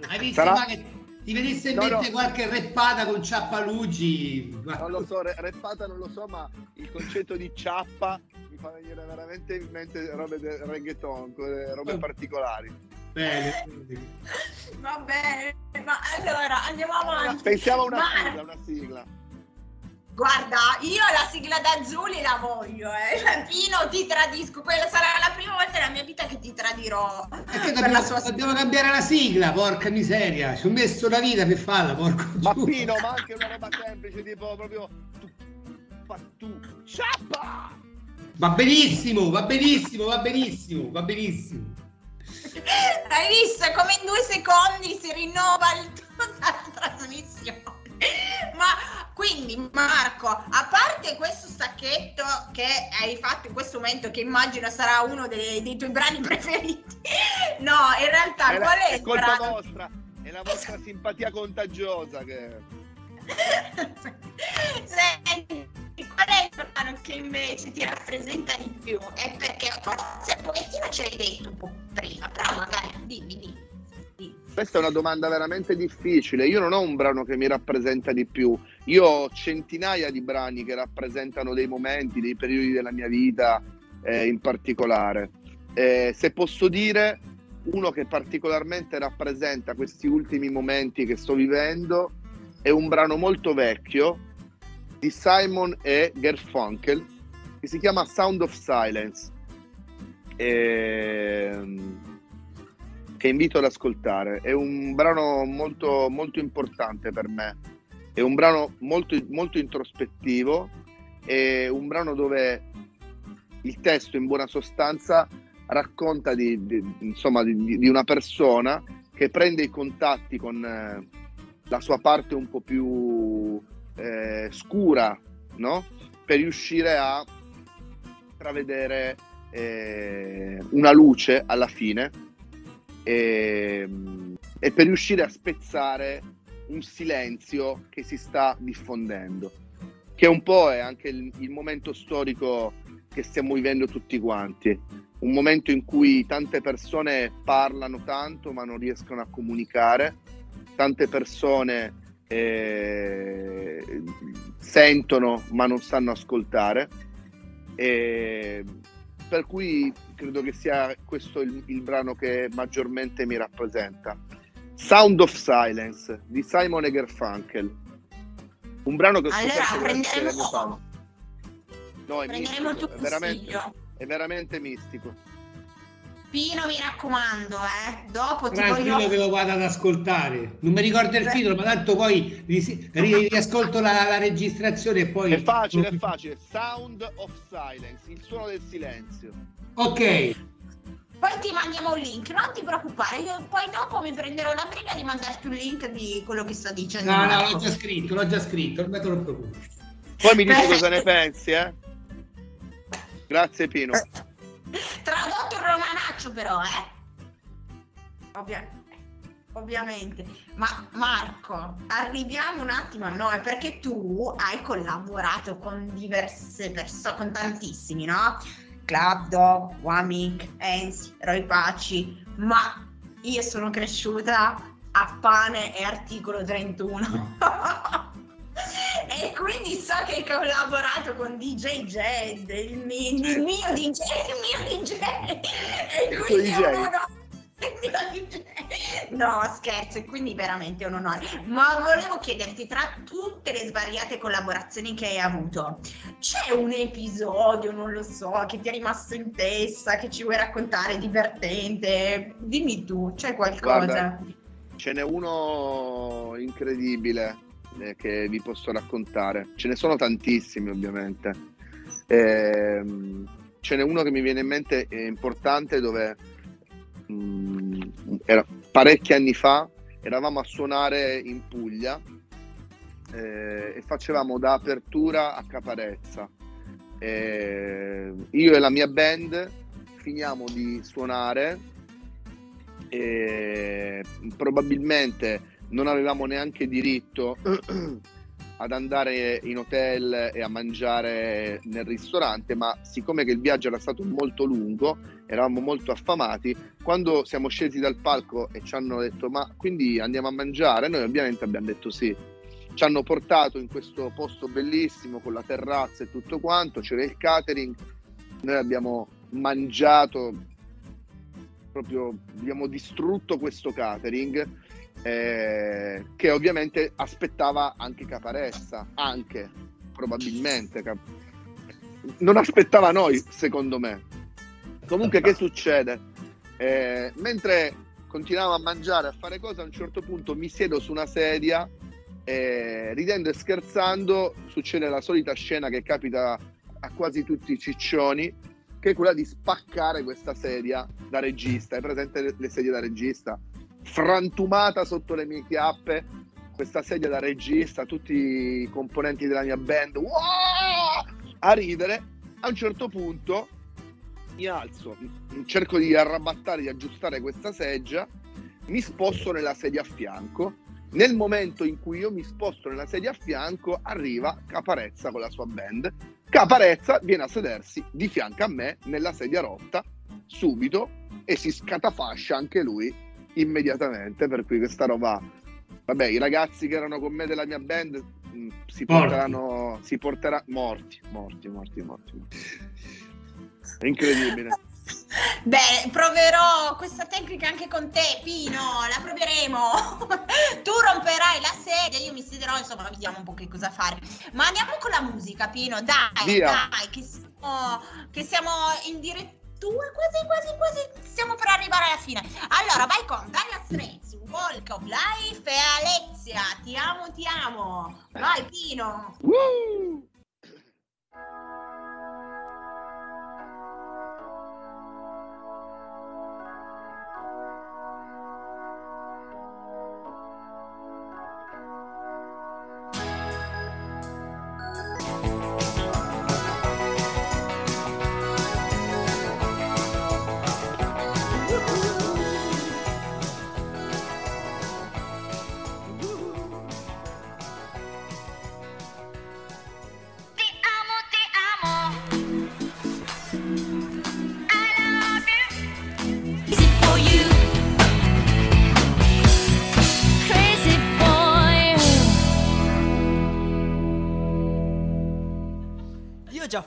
Hai visto Sarà- che ti venisse in No, mente no. qualche reppata con Ciappalugi? Non lo so, re- reppata non lo so, ma il concetto di ciappa mi fa venire veramente in mente robe del reggaeton, robe particolari. Bene. (laughs) Va bene, ma allora andiamo avanti. Pensiamo a una Ma- sigla, una sigla. Guarda, io la sigla da Zuli la voglio, eh. Pino, ti tradisco. Quella sarà la prima volta nella mia vita che ti tradirò. Perché per la dobbiamo, sua dobbiamo cambiare la sigla, porca miseria. Ci ho messo la vita per farla, porco Ma giù. Pino, ma anche una roba semplice, tipo proprio tu, tu, ciappa! Va benissimo, va benissimo, va benissimo, va benissimo. (laughs) Hai visto come in due secondi si rinnova il- (laughs) la trasmissione? Ma quindi Marco, a parte questo stacchetto che hai fatto in questo momento, che immagino sarà uno dei, dei tuoi brani (laughs) preferiti, no, in realtà È, la- qual è è colpa brano? vostra, è la vostra simpatia contagiosa che... Senti, qual è il brano che invece ti rappresenta di più? È perché forse pochettino ce l'hai detto un po' prima, però magari dimmi. dimmi. Questa è una domanda veramente difficile. Io non ho un brano che mi rappresenta di più. Io ho centinaia di brani che rappresentano dei momenti, dei periodi della mia vita eh, in particolare. Eh, se posso dire, uno che particolarmente rappresenta questi ultimi momenti che sto vivendo è un brano molto vecchio di Simon e Garfunkel che si chiama Sound of Silence. Ehm, che invito ad ascoltare. È un brano molto, molto importante per me. È un brano molto, molto introspettivo. È un brano dove il testo, in buona sostanza, racconta di, di- insomma, di, di una persona che prende i contatti con eh, la sua parte un po' più eh, scura, no? Per riuscire a intravedere eh, una luce alla fine e, e per riuscire a spezzare un silenzio che si sta diffondendo, che un po' è anche il, il momento storico che stiamo vivendo tutti quanti, un momento in cui tante persone parlano tanto ma non riescono a comunicare, tante persone eh, sentono ma non sanno ascoltare. E per cui credo che sia questo il, il brano che maggiormente mi rappresenta. Sound of Silence di Simon e Garfunkel. Un brano che ho Allora, prenderemo-. No, è Prenderemo mistico, è veramente, è veramente mistico. Pino, mi raccomando, eh. Dopo ti Tranquillo voglio... che lo vado ad ascoltare. Non mi ricordo il titolo, ma tanto poi ri- ri- riascolto la, la registrazione e poi... È facile, è facile. Sound of Silence, il suono del silenzio. Ok, Poi ti mandiamo un link, non ti preoccupare, io poi dopo mi prenderò la briga di mandarti un link di quello che sto dicendo. no, no, l'ho già scritto, l'ho già scritto, non te lo preoccupare. Poi mi dici cosa ne pensi, eh? Grazie Pino. Tradotto il romanaccio però, eh. Ovvia- Ovviamente. Ma Marco, arriviamo un attimo a noi perché tu hai collaborato con diverse persone, con tantissimi, no? Club Dog, Wamik, Enzi, Roy Paci, ma io sono cresciuta a pane e articolo 31. (laughs) (laughs) e quindi so che hai collaborato con DJ Jed, il, mi- il mio DJ, il mio DJ. E Il quindi tuo è un DJ. (laughs) mio DJ. No, scherzo, e quindi veramente è un onore. Ma volevo chiederti, tra tutte le svariate collaborazioni che hai avuto, c'è un episodio, non lo so, che ti è rimasto in testa, che ci vuoi raccontare, divertente? Dimmi tu, c'è qualcosa? Guarda, Ce n'è uno incredibile eh, che vi posso raccontare. Ce ne sono tantissimi, ovviamente. Ehm, ce n'è uno che mi viene in mente è importante dove mm, era parecchi anni fa eravamo a suonare in Puglia eh, e facevamo da apertura a Caparezza. Eh, io e la mia band finiamo di suonare e probabilmente non avevamo neanche diritto (clears throat) ad andare in hotel e a mangiare nel ristorante, ma siccome che il viaggio era stato molto lungo, eravamo molto affamati, quando siamo scesi dal palco e ci hanno detto ma quindi andiamo a mangiare, noi ovviamente abbiamo detto sì. Ci hanno portato in questo posto bellissimo con la terrazza e tutto quanto, c'era il catering, noi abbiamo mangiato proprio abbiamo distrutto questo catering eh, che ovviamente aspettava anche Caparezza anche probabilmente Cap- non aspettava noi secondo me comunque che succede Eh, mentre continuavo a mangiare a fare cose a un certo punto mi siedo su una sedia e ridendo e scherzando succede la solita scena che capita a quasi tutti i ciccioni che è quella di spaccare questa sedia da regista. Hai presente le sedie da regista? Frantumata sotto le mie chiappe, questa sedia da regista, tutti i componenti della mia band "Wow!" a ridere. A un certo punto mi alzo, cerco di arrabattare, di aggiustare questa sedia, mi sposto nella sedia a fianco. Nel momento in cui io mi sposto nella sedia a fianco, arriva Caparezza con la sua band Caparezza viene a sedersi di fianco a me nella sedia rotta subito e si scatafascia anche lui immediatamente. Per cui questa roba, vabbè, i ragazzi che erano con me della mia band mh, si porteranno, si porterà morti, morti, morti, morti. È incredibile. (laughs) Beh, proverò questa tecnica anche con te, Pino, la proveremo. (laughs) tu romperai la sedia, io mi siederò, insomma, vediamo un po' che cosa fare. Ma andiamo con la musica, Pino, dai, Via. dai, che siamo, che siamo in direttura, quasi, quasi, quasi, stiamo per arrivare alla fine. Allora, vai con Daria Straits, Walk of Life e Alexia, ti amo, ti amo. Vai, Pino. Woo!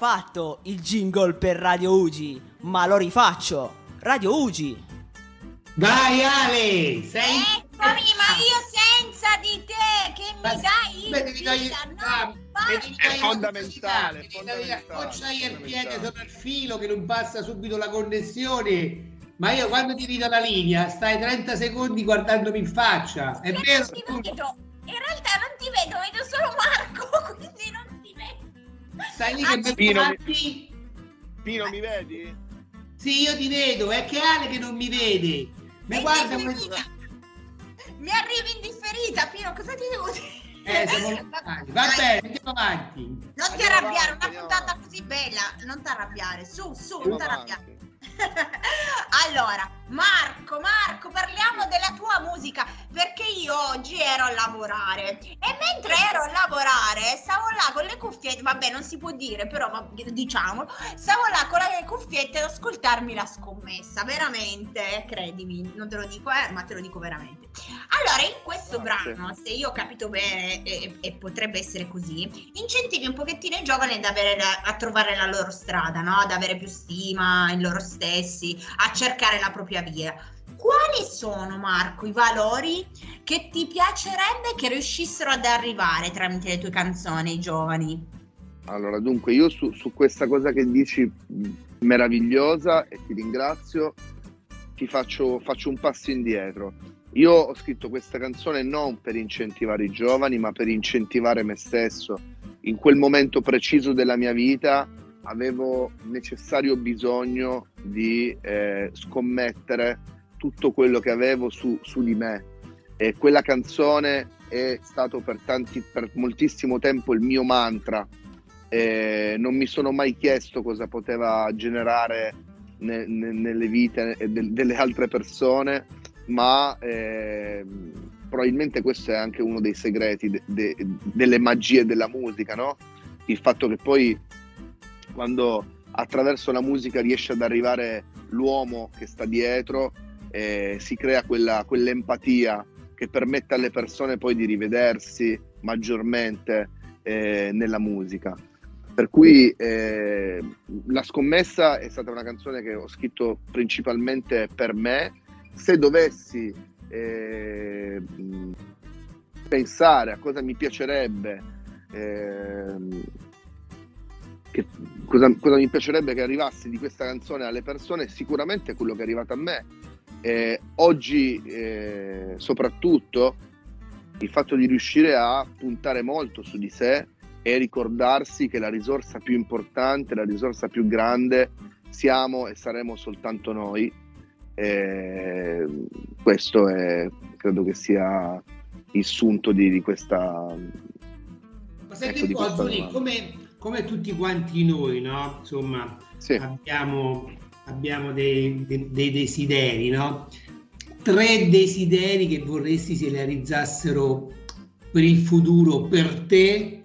Fatto il jingle per Radio Ugi, ma lo rifaccio. Radio Ugi. Vai Ale, sei... Eccomi, ma io senza di te che mi Ma- dai Beh, il devi togliere- via, ah. È fondamentale, o c'hai il piede sopra il filo che non passa subito la connessione. Ma io quando ti vedo la linea stai 30 secondi guardandomi in faccia. È Non vero? In realtà non ti vedo, vedo solo Marco, Stai lì che mi Pino, guardi? Pino, mi vedi? Sì, io ti vedo, è che Ale che non mi vede. Mi guarda come... Mi arrivi indifferita, Pino, cosa ti devo dire? Eh, siamo. (laughs) Va bene, andiamo avanti. Non ti arrabbiare, avanti, una puntata avanti. così bella, non ti arrabbiare, su, su, Andiamo non ti arrabbiare. (laughs) allora, Marco, Marco, parliamo della tua musica perché io oggi ero a lavorare e mentre ero a lavorare stavo là con le cuffiette, vabbè non si può dire però diciamo, stavo là con le cuffiette ad ascoltarmi la scommessa, veramente, credimi, non te lo dico eh, ma te lo dico veramente. Allora in questo Grazie. brano, se io ho capito bene e, e potrebbe essere così, incentivi un pochettino i giovani ad avere a trovare la loro strada, no? ad avere più stima in loro stessi, a cercare la propria via. Quali sono, Marco, i valori che ti piacerebbe che riuscissero ad arrivare tramite le tue canzoni ai giovani? Allora, dunque, io su, su questa cosa che dici mh, meravigliosa e ti ringrazio, ti faccio, faccio un passo indietro. Io ho scritto questa canzone non per incentivare i giovani, ma per incentivare me stesso. In quel momento preciso della mia vita avevo necessario bisogno di eh, scommettere tutto quello che avevo su, su di me. E quella canzone è stato per, tanti, per moltissimo tempo il mio mantra. Eh, non mi sono mai chiesto cosa poteva generare ne- ne- nelle vite del- delle altre persone, ma ehm, probabilmente questo è anche uno dei segreti de- de- delle magie della musica, no? Il fatto che poi quando attraverso la musica riesce ad arrivare l'uomo che sta dietro, eh, si crea quella, quell'empatia che permette alle persone poi di rivedersi maggiormente eh, nella musica. Per cui eh, la scommessa è stata una canzone che ho scritto principalmente per me. Se dovessi eh, pensare a cosa mi piacerebbe, ehm, che- cosa, cosa mi piacerebbe che arrivasse di questa canzone alle persone, sicuramente è quello che è arrivato a me. Eh, oggi, eh, soprattutto, il fatto di riuscire a puntare molto su di sé e ricordarsi che la risorsa più importante, la risorsa più grande siamo e saremo soltanto noi. Eh, questo è, credo che sia il sunto di, di questa. Ma senti ecco, un po', domanda. come, come tutti quanti noi, no? Insomma, Sì. abbiamo, abbiamo dei, dei- dei desideri, no? Tre desideri che vorresti si realizzassero per il futuro, per te,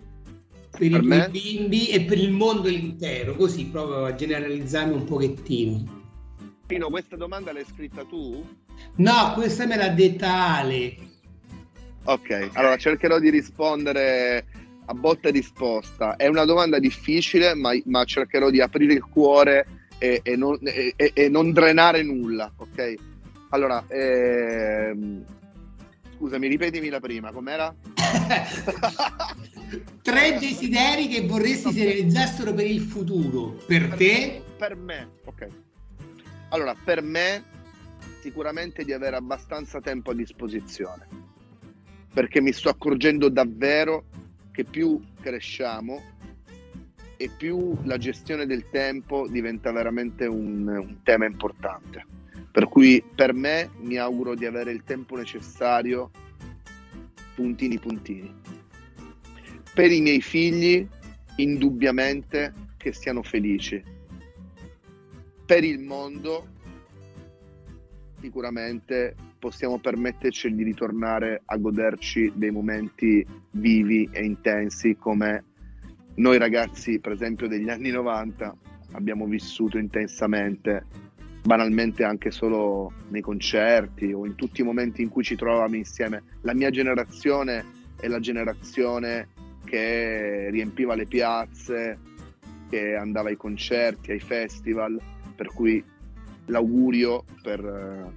per, Per i tuoi bimbi e per il mondo intero, così proprio a generalizzarmi un pochettino. Pino, questa domanda l'hai scritta tu? No, questa me l'ha detta Ale. Ok, allora cercherò di rispondere a botta e risposta. È una domanda difficile, ma, ma cercherò di aprire il cuore e, e non, e- e- non drenare nulla, ok? Allora, ehm, scusami, ripetimi la prima, com'era? (laughs) Tre desideri che vorresti si realizzassero per il futuro, per te, Per me, ok. Allora, per me sicuramente di avere abbastanza tempo a disposizione, perché mi sto accorgendo davvero che più cresciamo e più la gestione del tempo diventa veramente un, un tema importante. Per cui per me mi auguro di avere il tempo necessario, puntini puntini. Per i miei figli, indubbiamente che siano felici. Per il mondo, sicuramente possiamo permetterci di ritornare a goderci dei momenti vivi e intensi come noi ragazzi, per esempio, degli anni 90 abbiamo vissuto intensamente, banalmente anche solo nei concerti o in tutti i momenti in cui ci trovavamo insieme. La mia generazione è la generazione che riempiva le piazze, che andava ai concerti, ai festival, per cui l'augurio per,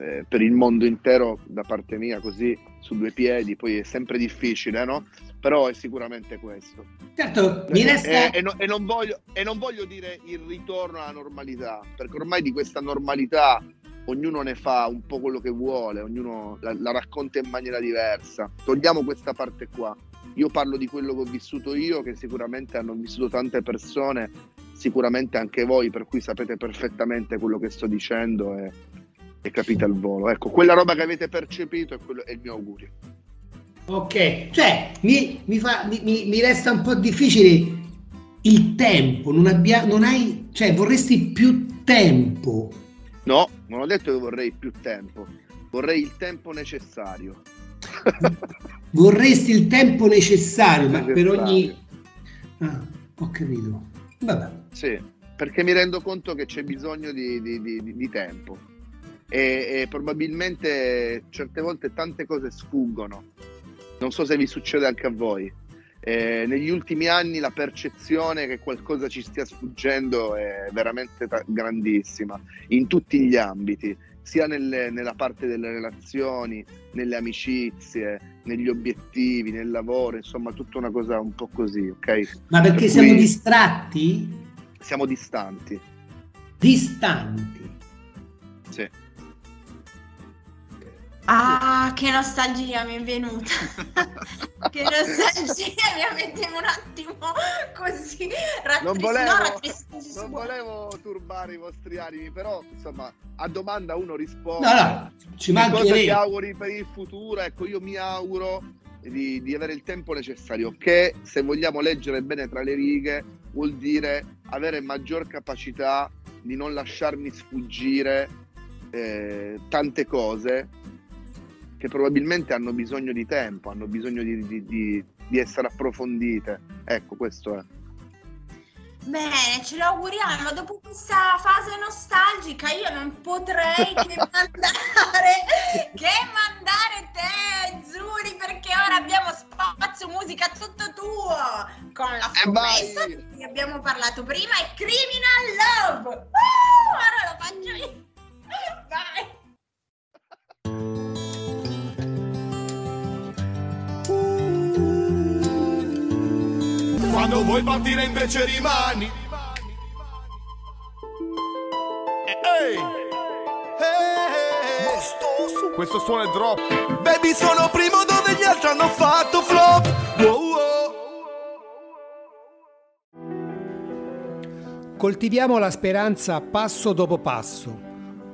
eh, per il mondo intero da parte mia, così su due piedi, poi è sempre difficile, no? Però è sicuramente questo. certo, mi E, resta... e no- e non voglio, e non voglio dire il ritorno alla normalità, perché ormai di questa normalità ognuno ne fa un po' quello che vuole, ognuno la, la racconta in maniera diversa. Togliamo questa parte qua. Io parlo di quello che ho vissuto io, che sicuramente hanno vissuto tante persone, sicuramente anche voi, per cui sapete perfettamente quello che sto dicendo e, e capite al volo. Ecco, quella roba che avete percepito è, quello, è il mio augurio. Ok, cioè mi, mi fa, mi, mi- resta un po' difficile il tempo, non, abbia, non hai, cioè vorresti più tempo. No, non ho detto che vorrei più tempo, vorrei il tempo necessario. (laughs) Vorresti il tempo necessario, ma per Necessario. ogni... Ah, ho capito. Vabbè. Sì, perché mi rendo conto che c'è bisogno di, di- di- di tempo e, e probabilmente certe volte tante cose sfuggono. Non so se vi succede anche a voi. Eh, negli ultimi anni la percezione che qualcosa ci stia sfuggendo è veramente ta- grandissima in tutti gli ambiti, sia nelle- nella parte delle relazioni, nelle amicizie, negli obiettivi, nel lavoro, insomma, tutta una cosa un po' così, ok? Ma perché Per siamo distratti? siamo distanti. Distanti. Sì. Ah, che nostalgia mi è venuta. (laughs) che nostalgia mi avete un attimo così Non rattris- volevo, no, non volevo turbare i vostri animi, però insomma a domanda uno risponde. No, no, ci cosa ti auguri per il futuro? Ecco, io mi auguro di, di avere il tempo necessario, che se vogliamo leggere bene tra le righe vuol dire avere maggior capacità di non lasciarmi sfuggire eh, tante cose che probabilmente hanno bisogno di tempo, hanno bisogno di, di- di- di essere approfondite. Ecco, questo è. Bene, ce lo auguriamo. Dopo questa fase nostalgica io non potrei (laughs) che mandare, che mandare te, Zuri, perché ora abbiamo spazio musica tutto tuo con la scommessa di cui abbiamo parlato prima e Criminal Love. Uh, ora lo faccio io. (laughs) Vai. Quando vuoi partire invece rimani. Ehi. Questo suona il drop. Baby, sono primo dove gli altri hanno fatto flop. Wow, wow. Coltiviamo la speranza passo dopo passo.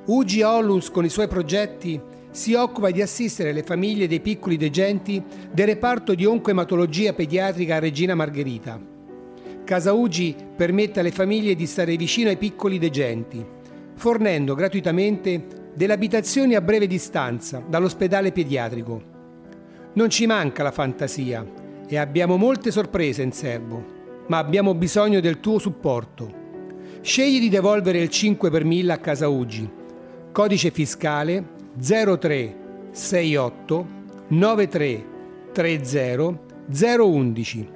Ugi Ollus con i suoi progetti si occupa di assistere le famiglie dei piccoli degenti del reparto di oncoematologia pediatrica Regina Margherita. Casa Ugi permette alle famiglie di stare vicino ai piccoli degenti, fornendo gratuitamente delle abitazioni a breve distanza dall'ospedale pediatrico. Non ci manca la fantasia e abbiamo molte sorprese in serbo, ma abbiamo bisogno del tuo supporto. Scegli di devolvere il 5 per 1000 a Casa Ugi. Codice fiscale 0368 93 30 011.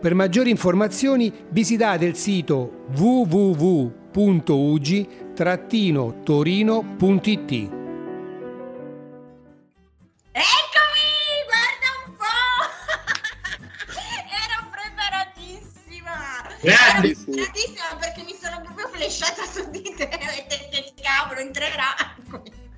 Per maggiori informazioni visitate il sito www.ugi-torino.it. Eccomi, guarda un po'. (laughs) Ero preparatissima. Preparatissima perché mi sono proprio flashata su di te. Ho detto, Che cavolo, entrerà.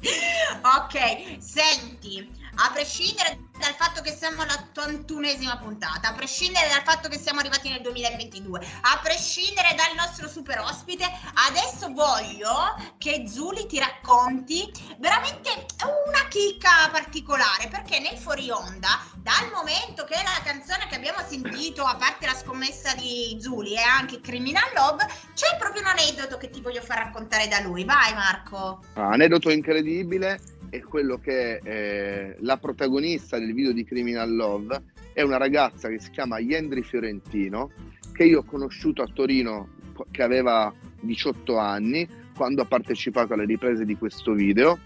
Ok, senti, a prescindere dal fatto che siamo alla 81esima puntata, a prescindere dal fatto che siamo arrivati nel 2022, a prescindere dal nostro super ospite, adesso voglio che Zuli ti racconti veramente una chicca particolare, perché nel fuori onda, dal momento che la canzone che abbiamo sentito, a parte la scommessa di Zuli e anche Criminal Love, c'è proprio un aneddoto che ti voglio far raccontare da lui. Vai Marco. Ah, aneddoto incredibile è quello che eh, la protagonista del video di Criminal Love è una ragazza che si chiama Yendri Fiorentino che io ho conosciuto a Torino che aveva 18 anni quando ha partecipato alle riprese di questo video.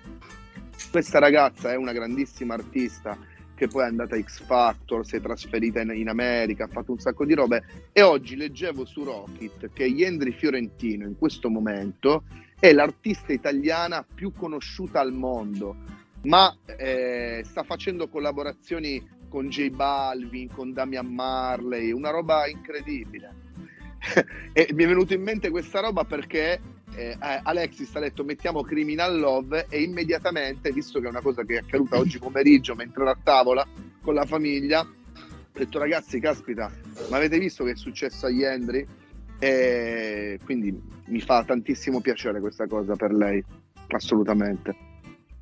Questa ragazza è una grandissima artista che poi è andata a X Factor, si è trasferita in, in America, ha fatto un sacco di robe e oggi leggevo su Rocket che Yendri Fiorentino in questo momento è l'artista italiana più conosciuta al mondo, ma eh, sta facendo collaborazioni con J Balvin, con Damian Marley, una roba incredibile. (laughs) e mi è venuto in mente questa roba perché eh, eh, Alexis ha detto mettiamo Criminal Love e immediatamente, visto che è una cosa che è accaduta oggi pomeriggio mentre ero a tavola con la famiglia, ho detto ragazzi, caspita, ma avete visto che è successo a Yendri? E quindi mi fa tantissimo piacere questa cosa per lei, assolutamente.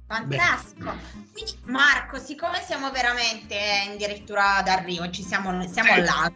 Fantastico. Quindi Marco, siccome siamo veramente addirittura d'arrivo, ci siamo, siamo là.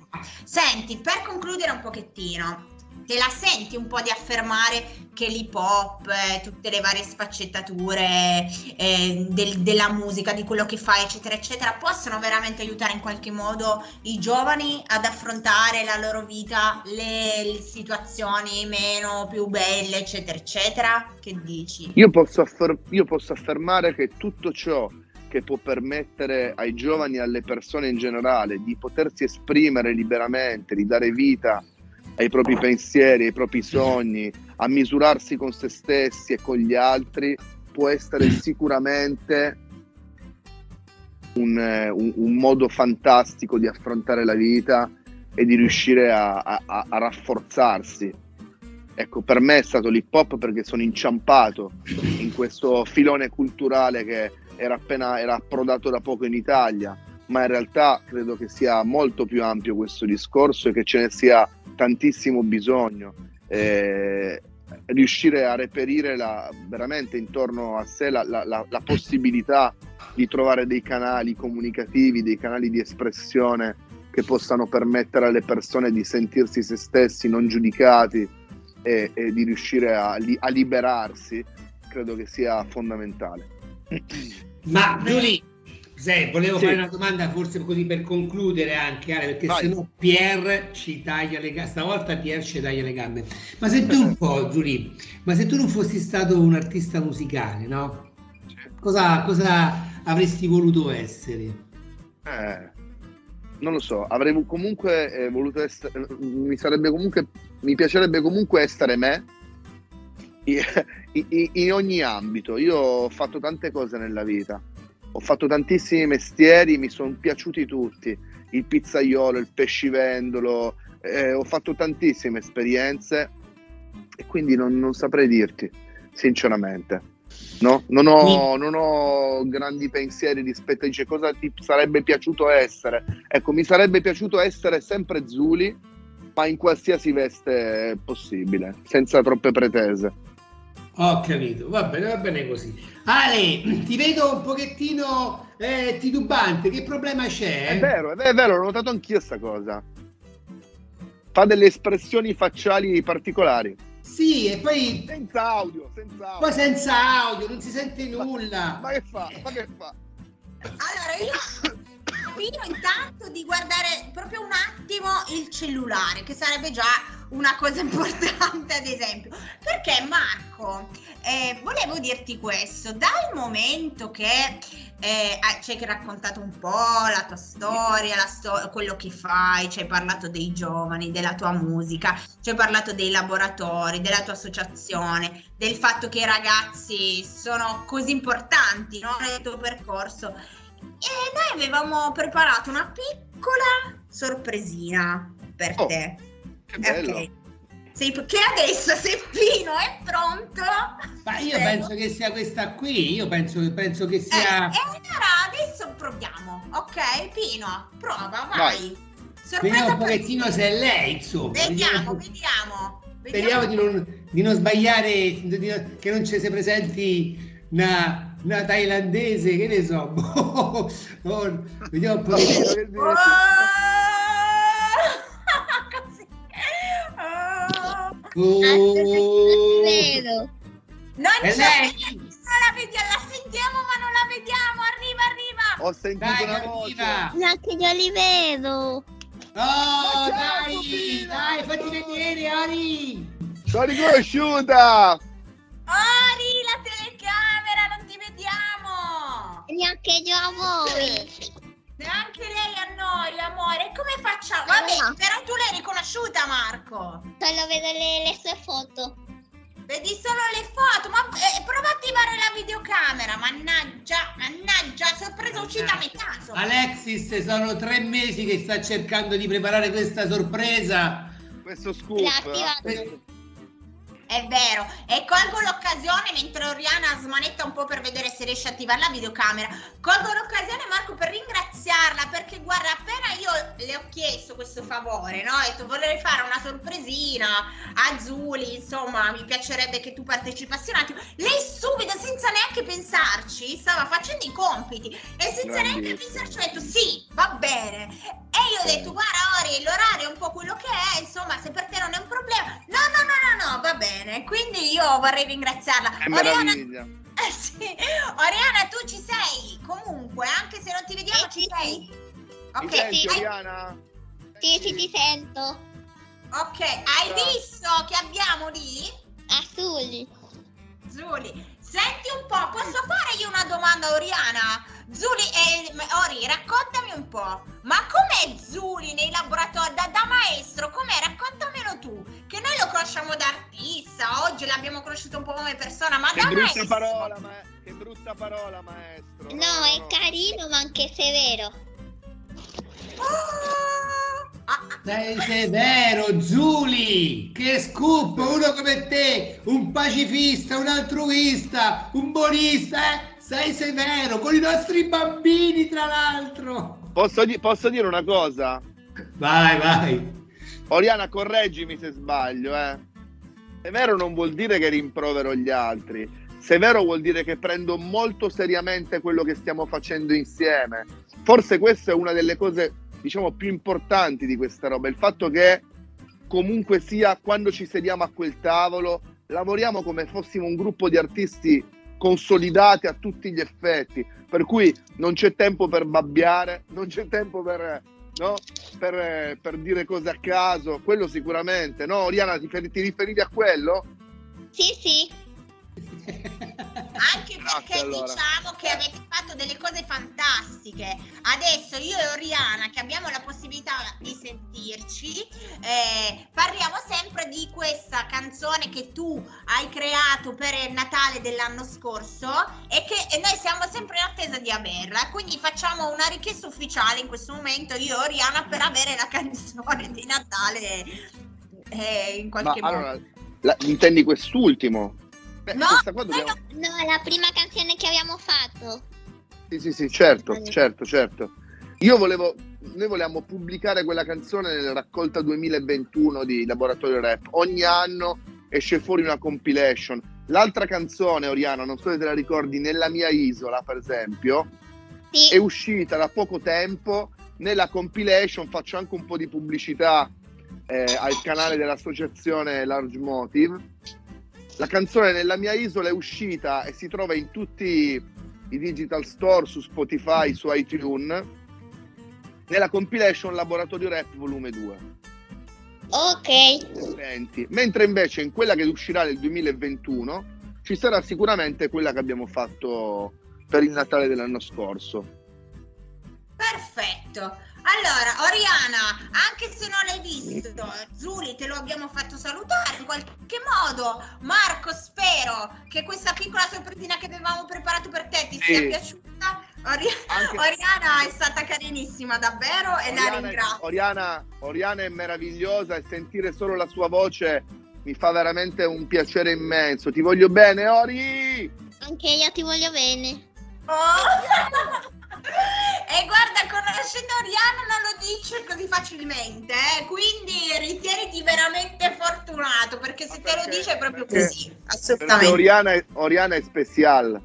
Senti, per concludere un pochettino, te la senti un po' di affermare che l'hip hop, eh, tutte le varie sfaccettature eh, del- della musica, di quello che fai, eccetera, eccetera, possono veramente aiutare in qualche modo i giovani ad affrontare la loro vita, le, le situazioni meno più belle, eccetera, eccetera? Che dici? Io posso, affer- io posso affermare che tutto ciò che può permettere ai giovani e alle persone in generale di potersi esprimere liberamente, di dare vita ai propri pensieri, ai propri sogni, a misurarsi con se stessi e con gli altri, può essere (clears throat) sicuramente un, eh, un- un modo fantastico di affrontare la vita e di riuscire a, a- a- a rafforzarsi. Ecco, per me è stato l'hip hop perché sono inciampato in questo filone culturale che era appena era approdato da poco in Italia, ma in realtà credo che sia molto più ampio questo discorso e che ce ne sia tantissimo bisogno. Eh, riuscire a reperire la- veramente intorno a sé la, la- la- la possibilità di trovare dei canali comunicativi, dei canali di espressione che possano permettere alle persone di sentirsi se stessi non giudicati e, e di riuscire a, a liberarsi, credo che sia fondamentale. Ma Giulia, sai, volevo Sì. fare una domanda forse così per concludere anche, Ale, perché Vai. sennò Pier ci taglia le gambe, stavolta Pier ci taglia le gambe. Ma senti un po', Giulia, ma se tu non fossi stato un artista musicale, no? Cosa, cosa avresti voluto essere? Eh, non lo so, avrei comunque eh, voluto essere, mi sarebbe comunque, mi piacerebbe comunque essere me (laughs) in ogni ambito. Io ho fatto tante cose nella vita, ho fatto tantissimi mestieri, mi sono piaciuti tutti, il pizzaiolo, il pescivendolo, eh, ho fatto tantissime esperienze e quindi non, non saprei dirti, sinceramente. No? Non, ho, non ho grandi pensieri rispetto a dice cosa ti sarebbe piaciuto essere. Ecco, mi sarebbe piaciuto essere sempre Zuli, ma in qualsiasi veste possibile, senza troppe pretese. Ho capito, va bene, va bene così. Ale, ti vedo un pochettino eh, titubante, che problema c'è? È vero, è vero, è vero, ho notato anch'io sta cosa. Fa delle espressioni facciali particolari. Sì, e poi, Senza audio, senza audio. poi senza audio, non si sente nulla. Ma che fa? Ma che fa? Allora, io Pino intanto di guardare proprio un attimo il cellulare, che sarebbe già una cosa (laughs) importante, ad esempio. Perché Marco, eh, volevo dirti questo, dal momento che eh, ah, ci hai raccontato un po' la tua storia, la sto- quello che fai, ci hai parlato dei giovani, della tua musica, ci hai parlato dei laboratori, della tua associazione, del fatto che i ragazzi sono così importanti no, nel tuo percorso. E noi avevamo preparato una piccola sorpresina per Oh, te. Che bello. Ok. Sei, che adesso se Pino è pronto. Ma io Prego. penso che sia questa qui, io penso, penso che Eh, sia... e allora adesso proviamo, ok? Pino, prova, vai. Vai. Sorpresa Vediamo un pochettino se è lei, insomma. Vediamo, Vediamo- vediamo. Speriamo di non, di non sbagliare, di non- che non ci si presenti una, una thailandese, che ne so. (laughs) boh. Oh, vediamo un po'. Che Oh! Oh. Oh. Non È c'è, lei? non la vediamo, la sentiamo ma non la vediamo, arriva, arriva. Ho sentito Dai, una voce. Carolina. Neanche io li vedo. Oh, dai, dai, fatti vedere, Ari. L'ho riconosciuta! Ori, la vediamo. Neanche io a voi. Neanche lei a noi, amore. Come facciamo? Vabbè, No. però tu l'hai riconosciuta, Marco. Solo vedo le, le sue foto. Vedi solo le foto, ma eh, prova a attivare la videocamera. Mannaggia, mannaggia, sorpresa uscita a metà. insomma. Alexis, sono tre mesi che sta cercando di preparare questa sorpresa. Questo scoop. L'ha attivato. eh. È vero, e colgo l'occasione mentre Oriana smanetta un po' per vedere se riesce a attivare la videocamera. Colgo l'occasione, Marco, per ringraziarla perché, guarda, appena io le ho chiesto questo favore, no? Ho detto vorrei fare una sorpresina a Zuli, insomma, mi piacerebbe che tu partecipassi un attimo. Lei subito, senza neanche pensarci, stava facendo i compiti e senza neanche pensarci ha detto sì, va bene. E io ho detto, guarda Ori, l'orario è un po' quello che è, insomma, se per te non è un problema. No, va bene. Quindi io vorrei ringraziarla. È Oriana, (laughs) eh, sì. Oriana, tu ci sei comunque, anche se non ti vediamo, Sì, ci sì, sei. Ok, senti, hai- Oriana? Sì, sì, ti sento. ok, hai Ciao. visto che abbiamo lì? Azzurri. Zuli, senti un po', posso fare io una domanda a Oriana? Zuli, eh, Ori, raccontami un po', ma com'è Zuli nei laboratori, da, da maestro, com'è? Raccontamelo tu, che noi lo conosciamo da artista, oggi l'abbiamo conosciuto un po' come persona, ma Che da brutta maestro... parola, ma... che brutta parola, maestro. No, è carino, ma anche severo. Oh! Sei severo, Zuli! Che scoop! Uno come te, un pacifista, un altruista, un buonista, eh? Sei severo, con i nostri bambini, tra l'altro! Posso, posso dire una cosa? Vai, vai! Oriana, correggimi se sbaglio, eh. Severo non vuol dire che rimprovero gli altri. Severo vuol dire che prendo molto seriamente quello che stiamo facendo insieme. Forse questa è una delle cose, diciamo, più importanti di questa roba. Il fatto che comunque sia, quando ci sediamo a quel tavolo, lavoriamo come fossimo un gruppo di artisti consolidati a tutti gli effetti. Per cui non c'è tempo per babbiare, non c'è tempo per, no? per, per dire cose a caso. Quello sicuramente, no? Oriana, ti, ti riferivi a quello? Sì, sì. Anche perché allora. diciamo che avete fatto delle cose fantastiche. Adesso io e Oriana, che abbiamo la possibilità di sentirci, eh, parliamo sempre di questa canzone che tu hai creato per il Natale dell'anno scorso e che e noi siamo sempre in attesa di averla. Quindi facciamo una richiesta ufficiale in questo momento, io e Oriana, per avere la canzone di Natale eh, in Ma qualche modo. allora, la- intendi quest'ultimo? Beh, No, dobbiamo... No, è la prima canzone che abbiamo fatto. Sì, sì, sì, certo, certo, certo. Io volevo, noi volevamo pubblicare quella canzone nella raccolta 2021 di Laboratorio Rap. Ogni anno esce fuori una compilation. L'altra canzone, Oriana, non so se te la ricordi, Nella mia isola, per esempio, Sì. è uscita da poco tempo. Nella compilation faccio anche un po' di pubblicità eh, al canale dell'associazione Large Motive. La canzone Nella mia isola è uscita e si trova in tutti i digital store, su Spotify, su iTunes, nella compilation Laboratorio Rap volume 2. Ok. Senti. Mentre invece in quella che uscirà nel 2021 ci sarà sicuramente quella che abbiamo fatto per il Natale dell'anno scorso. Perfetto. Allora, Oriana, anche se non l'hai visto, Zuli te lo abbiamo fatto salutare in qualche modo. Marco, spero che questa piccola sorpresina che avevamo preparato per te ti Sì. sia piaciuta. Ori- Oriana è stata carinissima, davvero, e la Oriana, ringrazio. Oriana, Oriana è meravigliosa e sentire solo la sua voce mi fa veramente un piacere immenso. Ti voglio bene, Ori! Anche io ti voglio bene. Oh. (laughs) e guarda, conoscendo Oriana non lo dice così facilmente, eh? quindi ritieniti veramente fortunato, perché se te lo perché- dice è proprio perché- così, Perché assolutamente. Oriana è, Oriana è special.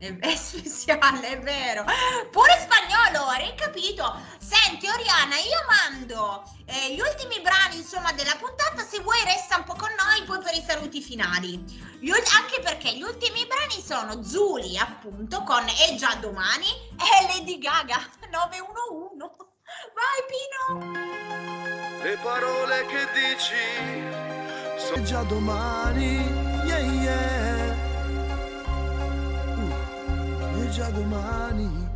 È, (laughs) è speciale, è vero. Pure spagnolo, hai capito? Senti, Oriana, io mando eh, gli ultimi brani, insomma, della puntata. Se vuoi, resta un po' con noi, poi per i saluti finali. Gli anche perché gli ultimi brani sono Zuli, appunto, con E già domani e Lady Gaga (laughs) 911. Vai, Pino! Le parole che dici sono già domani, yeah yeah. Già domani.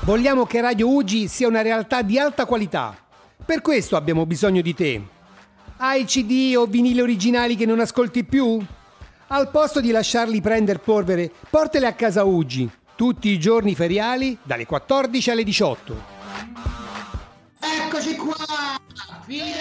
Vogliamo che Radio Ugi sia una realtà di alta qualità. Per questo abbiamo bisogno di te. Hai CD o vinili originali che non ascolti più? Al posto di lasciarli prendere polvere, portali a casa Ugi, tutti i giorni feriali dalle 14 alle 18. Eccoci qua! Eccoci.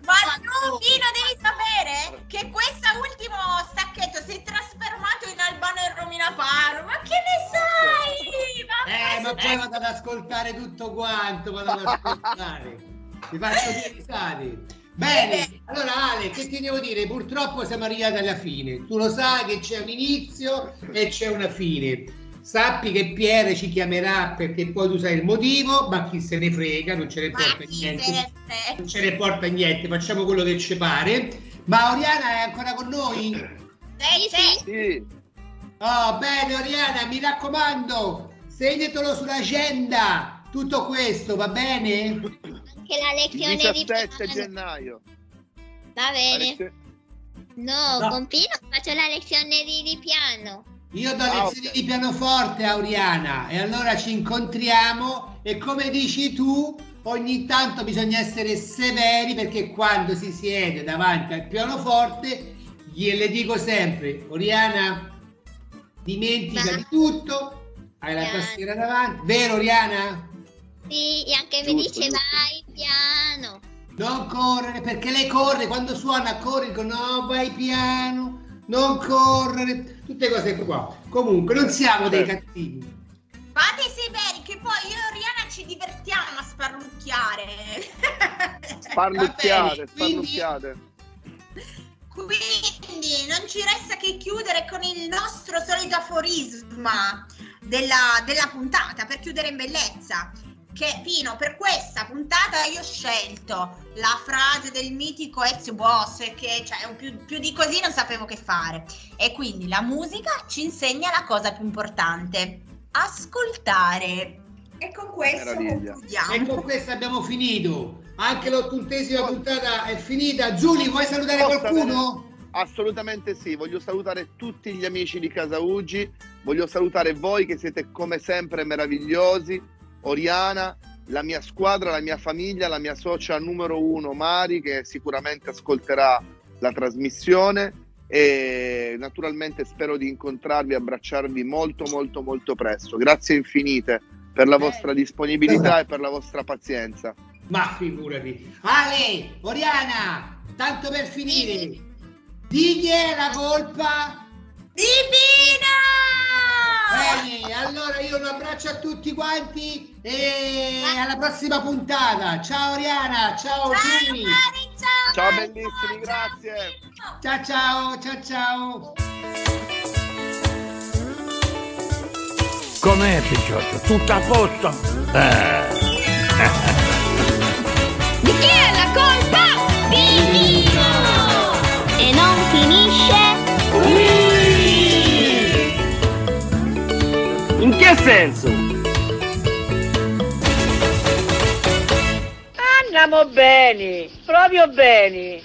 Ma tu, Pino, devi sapere che questo ultimo stacchetto si è trasformato in Albano e Romina Paro. Ma che ne sai? Eh, ma poi vado ad ascoltare tutto quanto, vado ad ascoltare. Mi faccio due risate. Bene, allora Ale, che ti devo dire? Purtroppo siamo arrivati alla fine. Tu lo sai che c'è un inizio e c'è una fine. Sappi che Pierre ci chiamerà perché poi tu sai il motivo, ma chi se ne frega, non ce ne porta niente. Non ce ne porta niente, facciamo quello che ci pare. Ma Oriana è ancora con noi? Sì, sì. Sì, Oh, bene Oriana, mi raccomando, segnatelo sull'agenda tutto questo, va bene? Anche la il lezione di 17 piano. gennaio. Va bene. No, No. con Pino faccio la lezione di, di piano. Io do Ah, lezioni ok. di pianoforte a Oriana e allora ci incontriamo e come dici tu, ogni tanto bisogna essere severi perché quando si siede davanti al pianoforte gliele dico sempre, Oriana, dimentica Ma- di tutto, hai la tastiera davanti, vero Oriana? Sì, e anche mi Giusto, dice giusto. vai piano. Non correre perché lei corre quando suona corre dico no vai piano non correre tutte cose qua comunque non siamo dei cattivi Fate severi che poi io e Oriana ci divertiamo a sparlucchiare. Sparlucchiate, bene, quindi- sparlucchiate. Quindi non ci resta che chiudere con il nostro solito aforisma della, della puntata per chiudere in bellezza. Che Pino, per questa puntata io ho scelto la frase del mitico Ezio Boss, che cioè, più, più di così non sapevo che fare. E quindi la musica ci insegna la cosa più importante: ascoltare. E con questo concludiamo. e con questo abbiamo finito anche l'ottuntesima puntata è finita Giulia vuoi salutare Posso qualcuno? Assolutamente sì, voglio salutare tutti gli amici di Casa Ugi, voglio salutare voi che siete come sempre meravigliosi, Oriana, la mia squadra, la mia famiglia, la mia socia numero uno Mari che sicuramente ascolterà la trasmissione e naturalmente spero di incontrarvi e abbracciarvi molto molto molto presto. Grazie infinite per la vostra disponibilità e per la vostra pazienza. ma figurati Ale Oriana tanto per finire di chi è la colpa? Divina! Bene, allora io un abbraccio a tutti quanti e alla prossima puntata. Ciao Oriana, ciao Ciao, ciao, Ciao bellissimi, ciao, grazie. ciao. Ciao ciao, ciao. Com'è picciotto? Tutto a posto? Eh. Di chi è la colpa? Di Pino! E non finisce che senso? Andiamo bene, proprio bene.